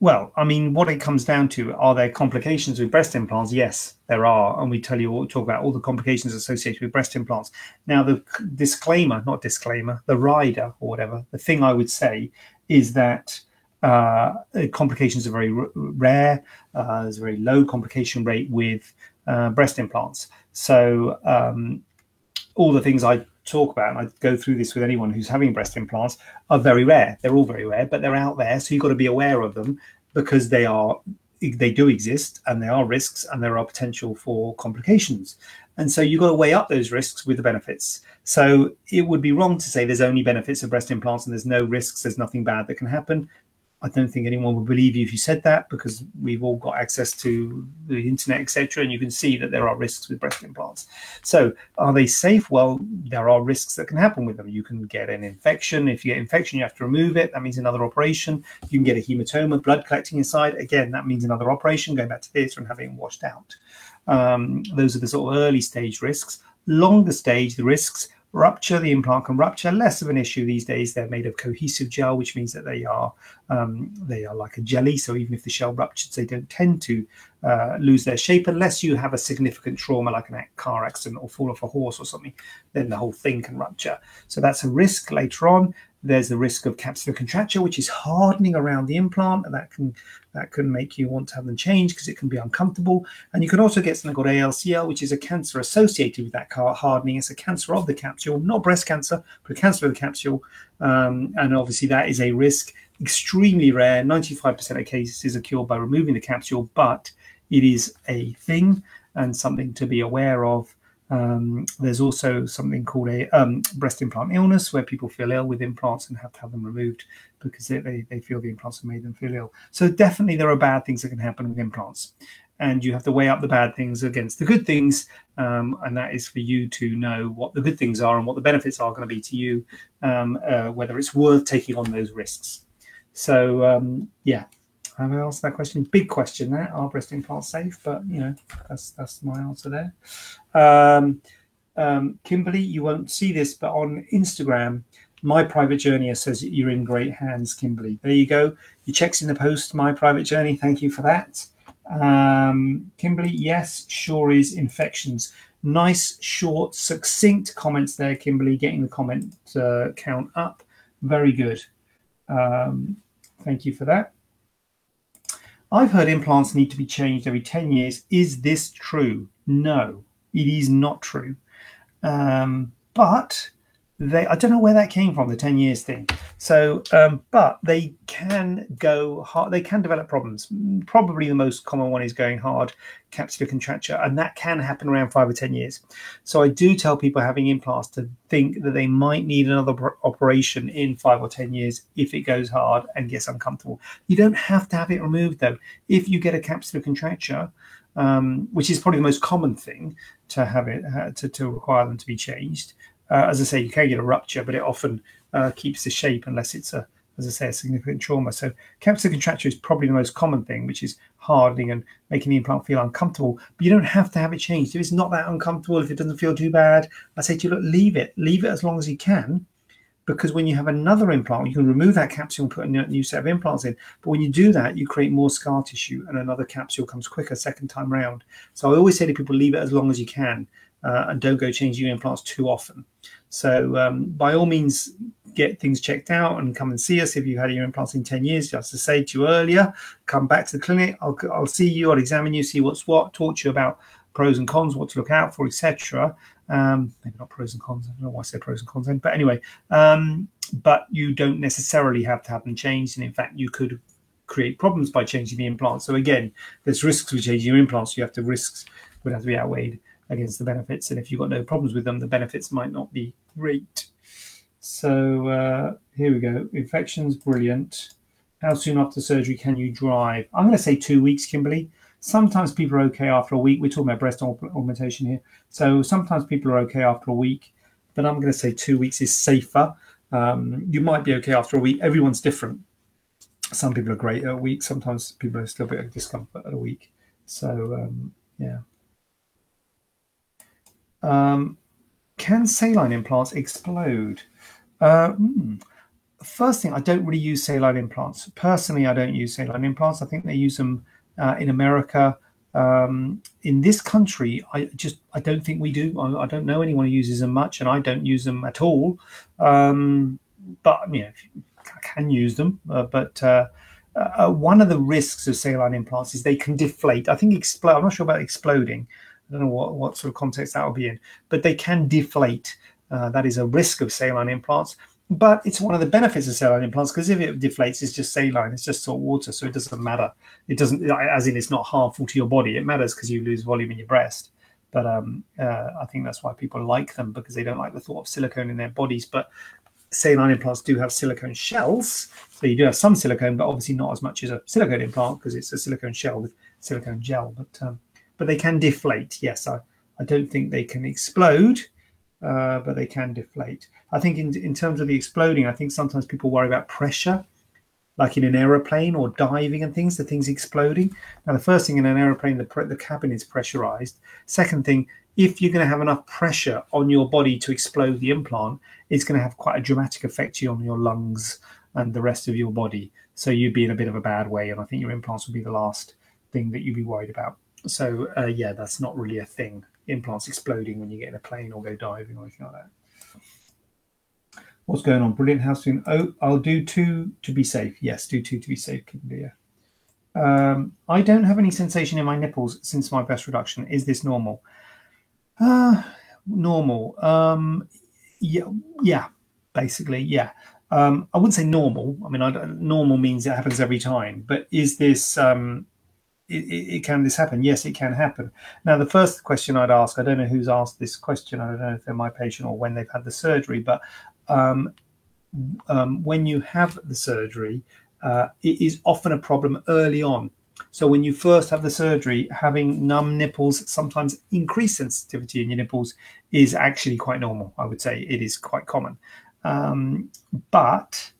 Well, I mean, what it comes down to are there complications with breast implants? Yes, there are, and we tell you all, talk about all the complications associated with breast implants. Now, the disclaimer, not disclaimer, the rider or whatever, the thing I would say is that uh, complications are very r- rare. Uh, there's a very low complication rate with uh, breast implants. So, um, all the things I talk about, and I go through this with anyone who's having breast implants, are very rare. They're all very rare, but they're out there. So you've got to be aware of them because they are they do exist and there are risks and there are potential for complications. And so you've got to weigh up those risks with the benefits. So it would be wrong to say there's only benefits of breast implants and there's no risks, there's nothing bad that can happen. I don't think anyone would believe you if you said that because we've all got access to the internet, etc., and you can see that there are risks with breast implants. So, are they safe? Well, there are risks that can happen with them. You can get an infection. If you get infection, you have to remove it. That means another operation. You can get a hematoma, blood collecting inside. Again, that means another operation, going back to theatre and having it washed out. Um, those are the sort of early stage risks. Longer stage, the risks rupture. The implant can rupture. Less of an issue these days. They're made of cohesive gel, which means that they are um, they are like a jelly. So even if the shell ruptures, they don't tend to uh, lose their shape unless you have a significant trauma like a car accident or fall off a horse or something. Then the whole thing can rupture. So that's a risk later on. There's the risk of capsular contracture, which is hardening around the implant, and that can that can make you want to have them changed because it can be uncomfortable. And you can also get something called ALCL, which is a cancer associated with that hardening. It's a cancer of the capsule, not breast cancer, but a cancer of the capsule. Um, and obviously, that is a risk, extremely rare. 95% of cases are cured by removing the capsule, but it is a thing and something to be aware of um, there's also something called a um, breast implant illness where people feel ill with implants and have to have them removed because they, they, they feel the implants have made them feel ill. So definitely there are bad things that can happen with implants. And you have to weigh up the bad things against the good things. Um, and that is for you to know what the good things are and what the benefits are going to be to you, um, uh, whether it's worth taking on those risks. So, um, yeah, have I answered that question? Big question there. Are breast implants safe? But you know, that's that's my answer there. Um, um, Kimberly, you won't see this, but on Instagram, my private journey says you're in great hands, Kimberly. There you go. Your checks in the post, my private journey. Thank you for that. Um, Kimberly, yes, sure is infections. Nice, short, succinct comments there, Kimberly. Getting the comment uh, count up. Very good. Um, thank you for that. I've heard implants need to be changed every 10 years. Is this true? No, it is not true. Um, but they I don't know where that came from, the 10 years thing. So, um, but they can go hard, they can develop problems. Probably the most common one is going hard, capsular contracture, and that can happen around five or 10 years. So, I do tell people having implants to think that they might need another operation in five or 10 years if it goes hard and gets uncomfortable. You don't have to have it removed though. If you get a capsular contracture, um, which is probably the most common thing to have it uh, to, to require them to be changed. Uh, as I say, you can get a rupture, but it often uh, keeps the shape unless it's a, as I say, a significant trauma. So capsular contracture is probably the most common thing, which is hardening and making the implant feel uncomfortable. But you don't have to have it changed. If it's not that uncomfortable, if it doesn't feel too bad, I say to you, look, leave it. Leave it as long as you can. Because when you have another implant, you can remove that capsule and put a new set of implants in. But when you do that, you create more scar tissue and another capsule comes quicker second time round. So I always say to people, leave it as long as you can uh, and don't go changing your implants too often. So um, by all means, get things checked out and come and see us if you've had your implants in 10 years. Just to say to you earlier, come back to the clinic. I'll, I'll see you, I'll examine you, see what's what, talk to you about pros and cons, what to look out for, etc. Um, maybe not pros and cons. I don't know why I say pros and cons but anyway, um, but you don't necessarily have to have them changed. And in fact, you could create problems by changing the implants. So again, there's risks with changing your implants. You have to risks would have to be outweighed against the benefits. And if you've got no problems with them, the benefits might not be great. So uh, here we go. Infections, brilliant. How soon after surgery can you drive? I'm going to say two weeks, Kimberly. Sometimes people are okay after a week. We're talking about breast augmentation here. So sometimes people are okay after a week, but I'm going to say two weeks is safer. Um, you might be okay after a week. Everyone's different. Some people are great at a week. Sometimes people are still a bit of discomfort at a week. So um, yeah. Um, can saline implants explode? Uh, hmm. First thing, I don't really use saline implants. Personally, I don't use saline implants. I think they use them uh, in America. Um, in this country, I just I don't think we do. I, I, don't know anyone who uses them much, and I don't use them at all. Um, but you know, I can use them. Uh, but uh, uh, one of the risks of saline implants is they can deflate. I think explode. I'm not sure about exploding, I don't know what, what sort of context that will be in, but they can deflate. Uh, that is a risk of saline implants, but it's one of the benefits of saline implants because if it deflates, it's just saline, it's just salt water, so it doesn't matter. It doesn't, as in, it's not harmful to your body. It matters because you lose volume in your breast. But um, uh, I think that's why people like them because they don't like the thought of silicone in their bodies. But saline implants do have silicone shells, so you do have some silicone, but obviously not as much as a silicone implant because it's a silicone shell with silicone gel. But um, but they can deflate. Yes, I, I don't think they can explode, uh, but they can deflate. I think in, in terms of the exploding, I think sometimes people worry about pressure, like in an aeroplane or diving and things, the things exploding. Now, the first thing in an aeroplane, the, the cabin is pressurized. Second thing, if you're going to have enough pressure on your body to explode the implant, it's going to have quite a dramatic effect on your lungs and the rest of your body. So you'd be in a bit of a bad way. And I think your implants would be the last thing that you'd be worried about. So uh, yeah, that's not really a thing. Implants exploding when you get in a plane or go diving or anything like that. What's going on? Brilliant. How soon? Oh, I'll do two to be safe. Yes, do two to be safe. Yeah. Um, I don't have any sensation in my nipples since my breast reduction. Is this normal? Uh, normal. Um, yeah, yeah, basically, yeah. Um, I wouldn't say normal. I mean, I normal means it happens every time. But is this um, it, it, can this happen? Yes, it can happen. Now, the first question I'd ask, I don't know who's asked this question. I don't know if they're my patient or when they've had the surgery, but um, um, when you have the surgery, uh, it is often a problem early on. So when you first have the surgery, having numb nipples, sometimes increased sensitivity in your nipples, is actually quite normal. I would say it is quite common, um, but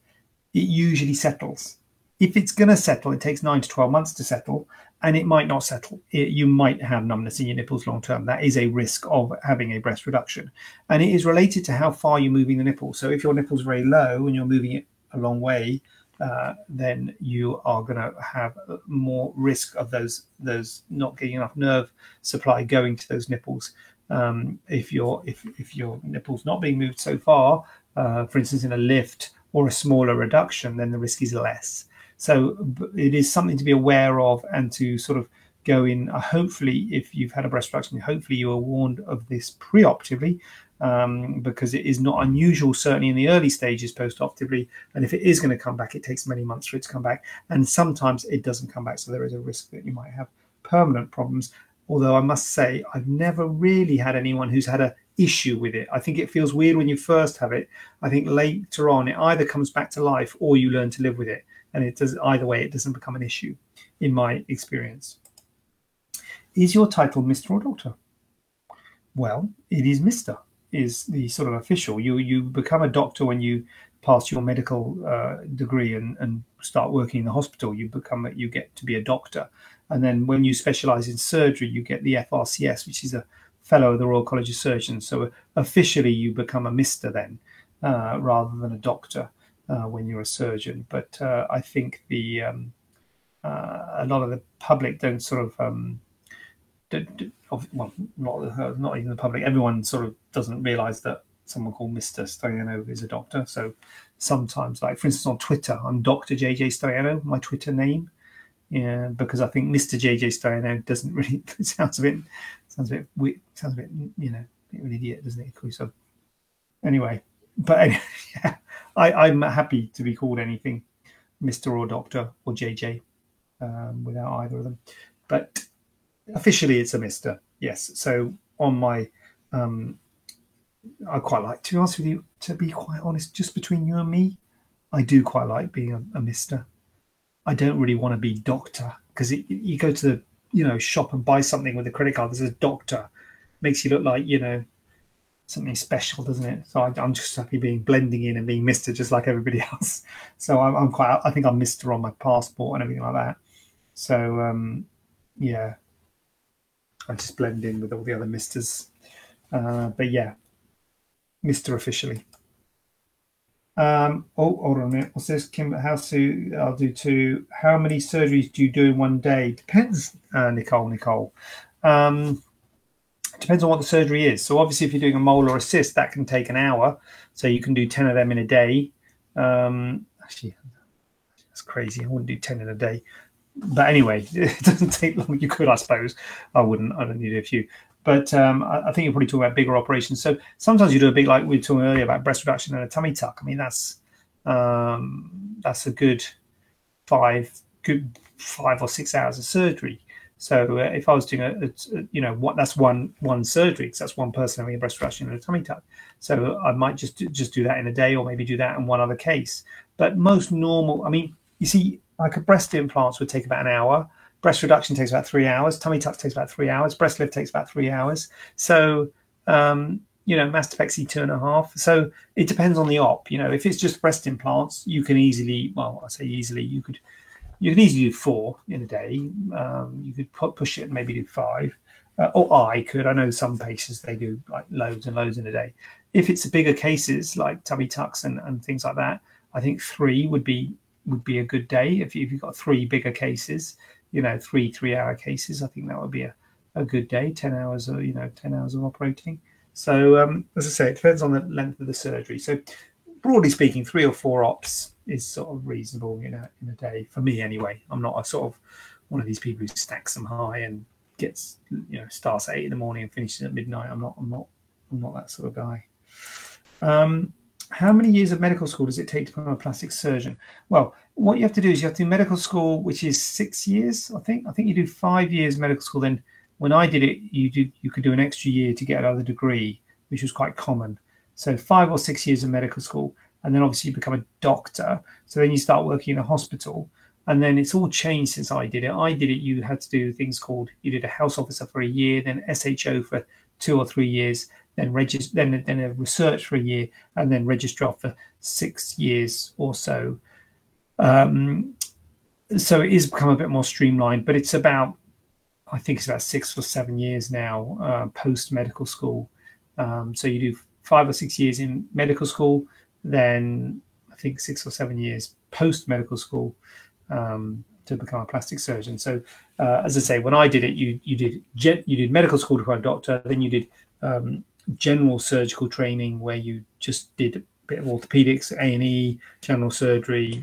it usually settles. If it's going to settle, it takes nine to 12 months to settle and it might not settle. It, you might have numbness in your nipples long term. That is a risk of having a breast reduction. And it is related to how far you're moving the nipple. So if your nipple's very low and you're moving it a long way, uh, then you are going to have more risk of those those not getting enough nerve supply going to those nipples. Um, if your if if your nipples not being moved so far, uh, for instance, in a lift or a smaller reduction, then the risk is less. So it is something to be aware of and to sort of go in. Uh, hopefully, if you've had a breast reduction, hopefully you are warned of this preoperatively um, because it is not unusual, certainly in the early stages post-operatively. And if it is going to come back, it takes many months for it to come back. And sometimes it doesn't come back. So there is a risk that you might have permanent problems. Although I must say, I've never really had anyone who's had a issue with it. I think it feels weird when you first have it. I think later on, it either comes back to life or you learn to live with it. And it does either way, it doesn't become an issue, in my experience. Is your title Mr. or Doctor? Well, it is Mr is the sort of official. You you become a doctor when you pass your medical uh, degree and, and start working in the hospital. You become you get to be a doctor, and then when you specialize in surgery, you get the FRCS, which is a fellow of the Royal College of Surgeons. So officially, you become a Mister then, uh, rather than a doctor uh, when you're a surgeon. But uh, I think the um, uh, a lot of the public don't sort of um, well, not not even the public. Everyone sort of doesn't realise that someone called Mister Staiano is a doctor. So sometimes, like for instance, on Twitter, I'm Doctor JJ Staiano, my Twitter name. Yeah, because I think Mister JJ Staiano doesn't (laughs) really sounds a bit sounds a bit weird, sounds a bit you know a bit of an idiot, doesn't it? So anyway, but (laughs) yeah, I, I'm happy to be called anything, Mister or Doctor or JJ, um, without either of them. But officially it's a Mister. Yes. So on my, um, I quite like to be honest with you. To be quite honest, just between you and me, I do quite like being a, a Mister. I don't really want to be Doctor because you go to the you know shop and buy something with a credit card that says Doctor, makes you look like you know something special, doesn't it? So I, am just happy being blending in and being Mister just like everybody (laughs) else. So I'm, I'm, quite. I think I'm Mister on my passport and everything like that. So um, yeah, I just blend in with all the other misters. Uh, but yeah, Mister officially. Um, oh, hold on a minute. What's this? Kim, how to? I'll do two. How many surgeries do you do in one day? Depends, uh, Nicole. Nicole. Um, depends on what the surgery is. So obviously, if you're doing a mole or a cyst, that can take an hour. So you can do ten of them in a day. Um, actually, that's crazy. I wouldn't do ten in a day but anyway, (laughs) it doesn't take long. You could, I suppose. I wouldn't. I don't need a few. But um, I, I, think you're probably talking about bigger operations. So sometimes you do a big, like we were talking earlier about breast reduction and a tummy tuck. I mean, that's um, that's a good five, good five or six hours of surgery. So uh, if I was doing a, a, you know, what that's one one surgery because that's one person having a breast reduction and a tummy tuck. So I might just just do that in a day, or maybe do that in one other case. But most normal, I mean, you see, like a breast implants would take about an hour. Breast reduction takes about three hours. Tummy tuck takes about three hours. Breast lift takes about three hours. So, um, you know, mastopexy two and a half. So it depends on the op. You know, if it's just breast implants, you can easily, well, I say easily, you could, you can easily do four in a day. Um, you could push it and maybe do five. Uh, or I could. I know some patients they do like loads and loads in a day. If it's bigger cases like tummy tucks and, and things like that, I think three would be would be a good day if, you, if you've got three bigger cases you know three three hour cases i think that would be a, a good day 10 hours or you know 10 hours of operating so um, as i say it depends on the length of the surgery so broadly speaking three or four ops is sort of reasonable you know in a day for me anyway i'm not a sort of one of these people who stacks them high and gets you know starts at eight in the morning and finishes at midnight i'm not i'm not i'm not that sort of guy um, how many years of medical school does it take to become a plastic surgeon? Well, what you have to do is you have to do medical school, which is six years, I think. I think you do five years medical school. Then, when I did it, you did you could do an extra year to get another degree, which was quite common. So five or six years of medical school, and then obviously you become a doctor. So then you start working in a hospital, and then it's all changed since I did it. I did it. You had to do things called you did a house officer for a year, then SHO for two or three years, then registrar, then then a research for a year, and then registrar for six years or so. Um, so it is become a bit more streamlined, but it's about I think it's about six or seven years now uh, post medical school. Um, so you do five or six years in medical school, then I think six or seven years post medical school um, to become a plastic surgeon. So uh, as I say, when I did it, you you did you did medical school to become a doctor, then you did um, general surgical training where you just did a bit of orthopedics, A and E, general surgery,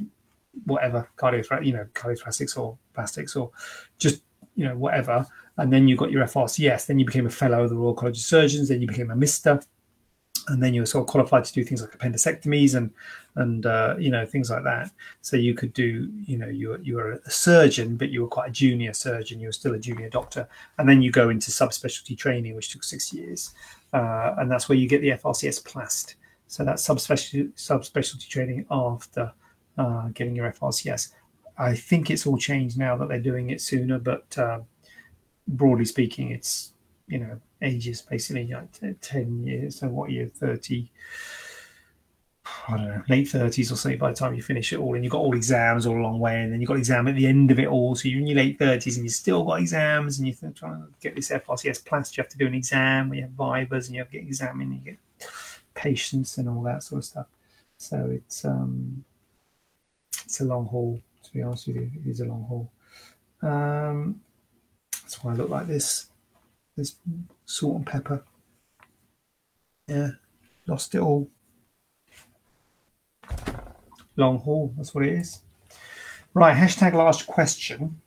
whatever, cardiothoracic, you know, cardiothoracics or plastics or just you know whatever. And then you got your FRCS. Then you became a fellow of the Royal College of Surgeons. Then you became a Mister. And then you're sort of qualified to do things like appendectomies and and uh, you know things like that. So you could do you know you were, you were a surgeon, but you were quite a junior surgeon. You were still a junior doctor, and then you go into subspecialty training, which took six years, uh, and that's where you get the FRCS Plast. So that's subspecialty subspecialty training after uh, getting your FRCS. I think it's all changed now that they're doing it sooner, but uh, broadly speaking, it's you know ages basically like 10 years so what year 30 I don't know, late 30s or something by the time you finish it all. And you've got all exams all along way. And then you've got exam at the end of it all. So you're in your late 30s and you've still got exams and you're trying to get this FRCS Plast. You have to do an exam. You have vivas and you have to get examined. You get patients and all that sort of stuff. So it's um, it's a long haul, to be honest with you. It is a long haul. Um, that's why I look like this. There's salt and pepper. Yeah, lost it all. Long haul, that's what it is. Right, hashtag last question.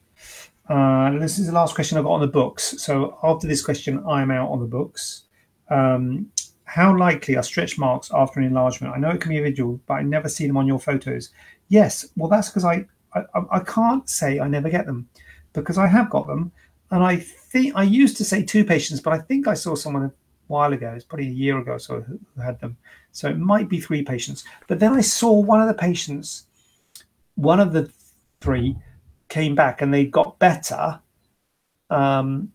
Uh, this is the last question I've got on the books. So after this question, I'm out on the books. Um, how likely are stretch marks after an enlargement? I know it can be individual, but I never see them on your photos. Yes, well, that's because I, I I can't say I never get them because I have got them, and I think I used to say two patients, but I think I saw someone a while ago. It's probably a year ago, so who had them. So it might be three patients. But then I saw one of the patients, one of the three, came back and they got better. Um,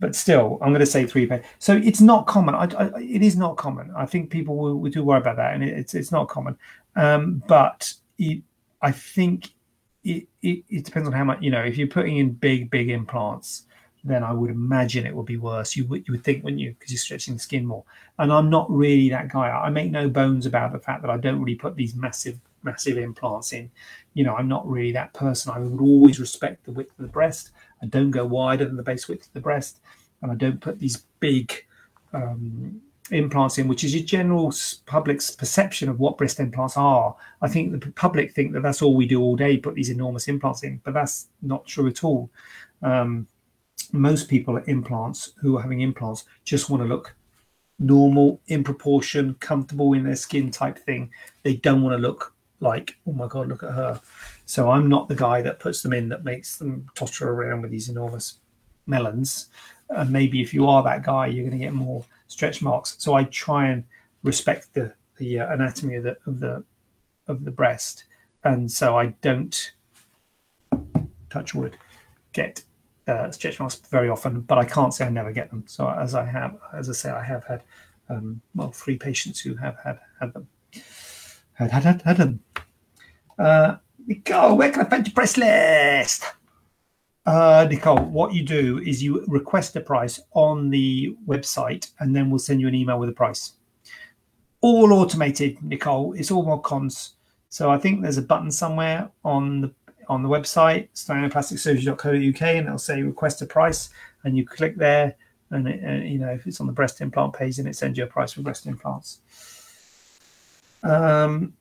but still, I'm going to say three patients. So it's not common. I, I, it is not common. I think people will, will do worry about that, and it, it's it's not common. Um, but it, I think it, it, it depends on how much you know. If you're putting in big big implants, then I would imagine it would be worse. You would you would think, wouldn't you? Because you're stretching the skin more. And I'm not really that guy. I make no bones about the fact that I don't really put these massive massive implants in. You know, I'm not really that person. I would always respect the width of the breast. I don't go wider than the base width of the breast, and I don't put these big um, implants in, which is your general public's perception of what breast implants are. I think the public think that that's all we do all day, put these enormous implants in, but that's not true at all. Um, most people at implants who are having implants just want to look normal, in proportion, comfortable in their skin type thing. They don't want to look like, oh my God, look at her. So I'm not the guy that puts them in that makes them totter around with these enormous melons. And maybe if you are that guy, you're going to get more stretch marks. So I try and respect the the uh, anatomy of the of the of the breast, and so I don't touch wood get uh, stretch marks very often, but I can't say I never get them. So as I have, as I say, I have had um, well three patients who have had had them, had had had, had them. Uh, Nicole, where can I find your price list? Uh, Nicole, what you do is you request a price on the website, and then we'll send you an email with a price. All automated, Nicole. It's all mod cons. So I think there's a button somewhere on the on the website, staianoplasticsurgery.co.uk, and it'll say request a price, and you click there, and, it, and you know if it's on the breast implant page, and it sends you a price for breast implants. Um,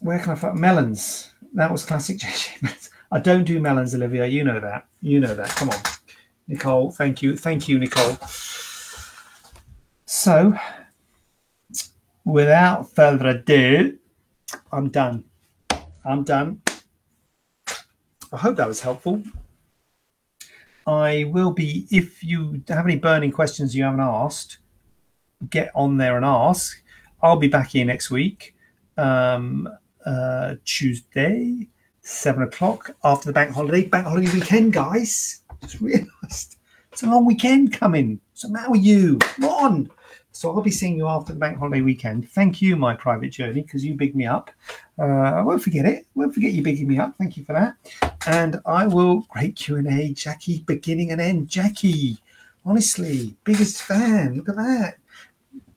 where can I find melons? That was classic JJ. I don't do melons, Olivia. You know that. You know that. Come on, Nicole. Thank you. Thank you, Nicole. So, without further ado, I'm done. I'm done. I hope that was helpful. I will be, if you have any burning questions you haven't asked, get on there and ask. I'll be back here next week, um, uh, Tuesday, seven o'clock after the bank holiday. Bank holiday weekend, guys. Just realised it's a long weekend coming. So how are you? Come on. So I'll be seeing you after the bank holiday weekend. Thank you, my private journey, because you bigged me up. Uh, I won't forget it. I won't forget you bigging me up. Thank you for that. And I will great Q and A, Jackie, beginning and end. Jackie, honestly, biggest fan. Look at that.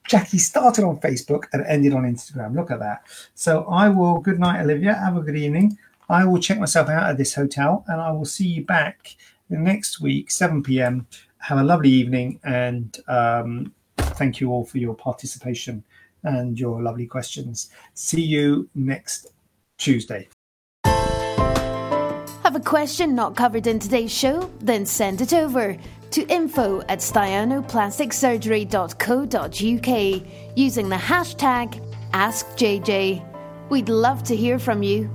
Jackie started on Facebook and ended on Instagram. Look at that. So I will. Good night, Olivia. Have a good evening. I will check myself out at this hotel, and I will see you back next week, 7 p.m. Have a lovely evening, and um, thank you all for your participation and your lovely questions. See you next Tuesday. Have a question not covered in today's show? Then send it over to info at staianoplasticsurgery.co.uk using the hashtag AskJJ. We'd love to hear from you.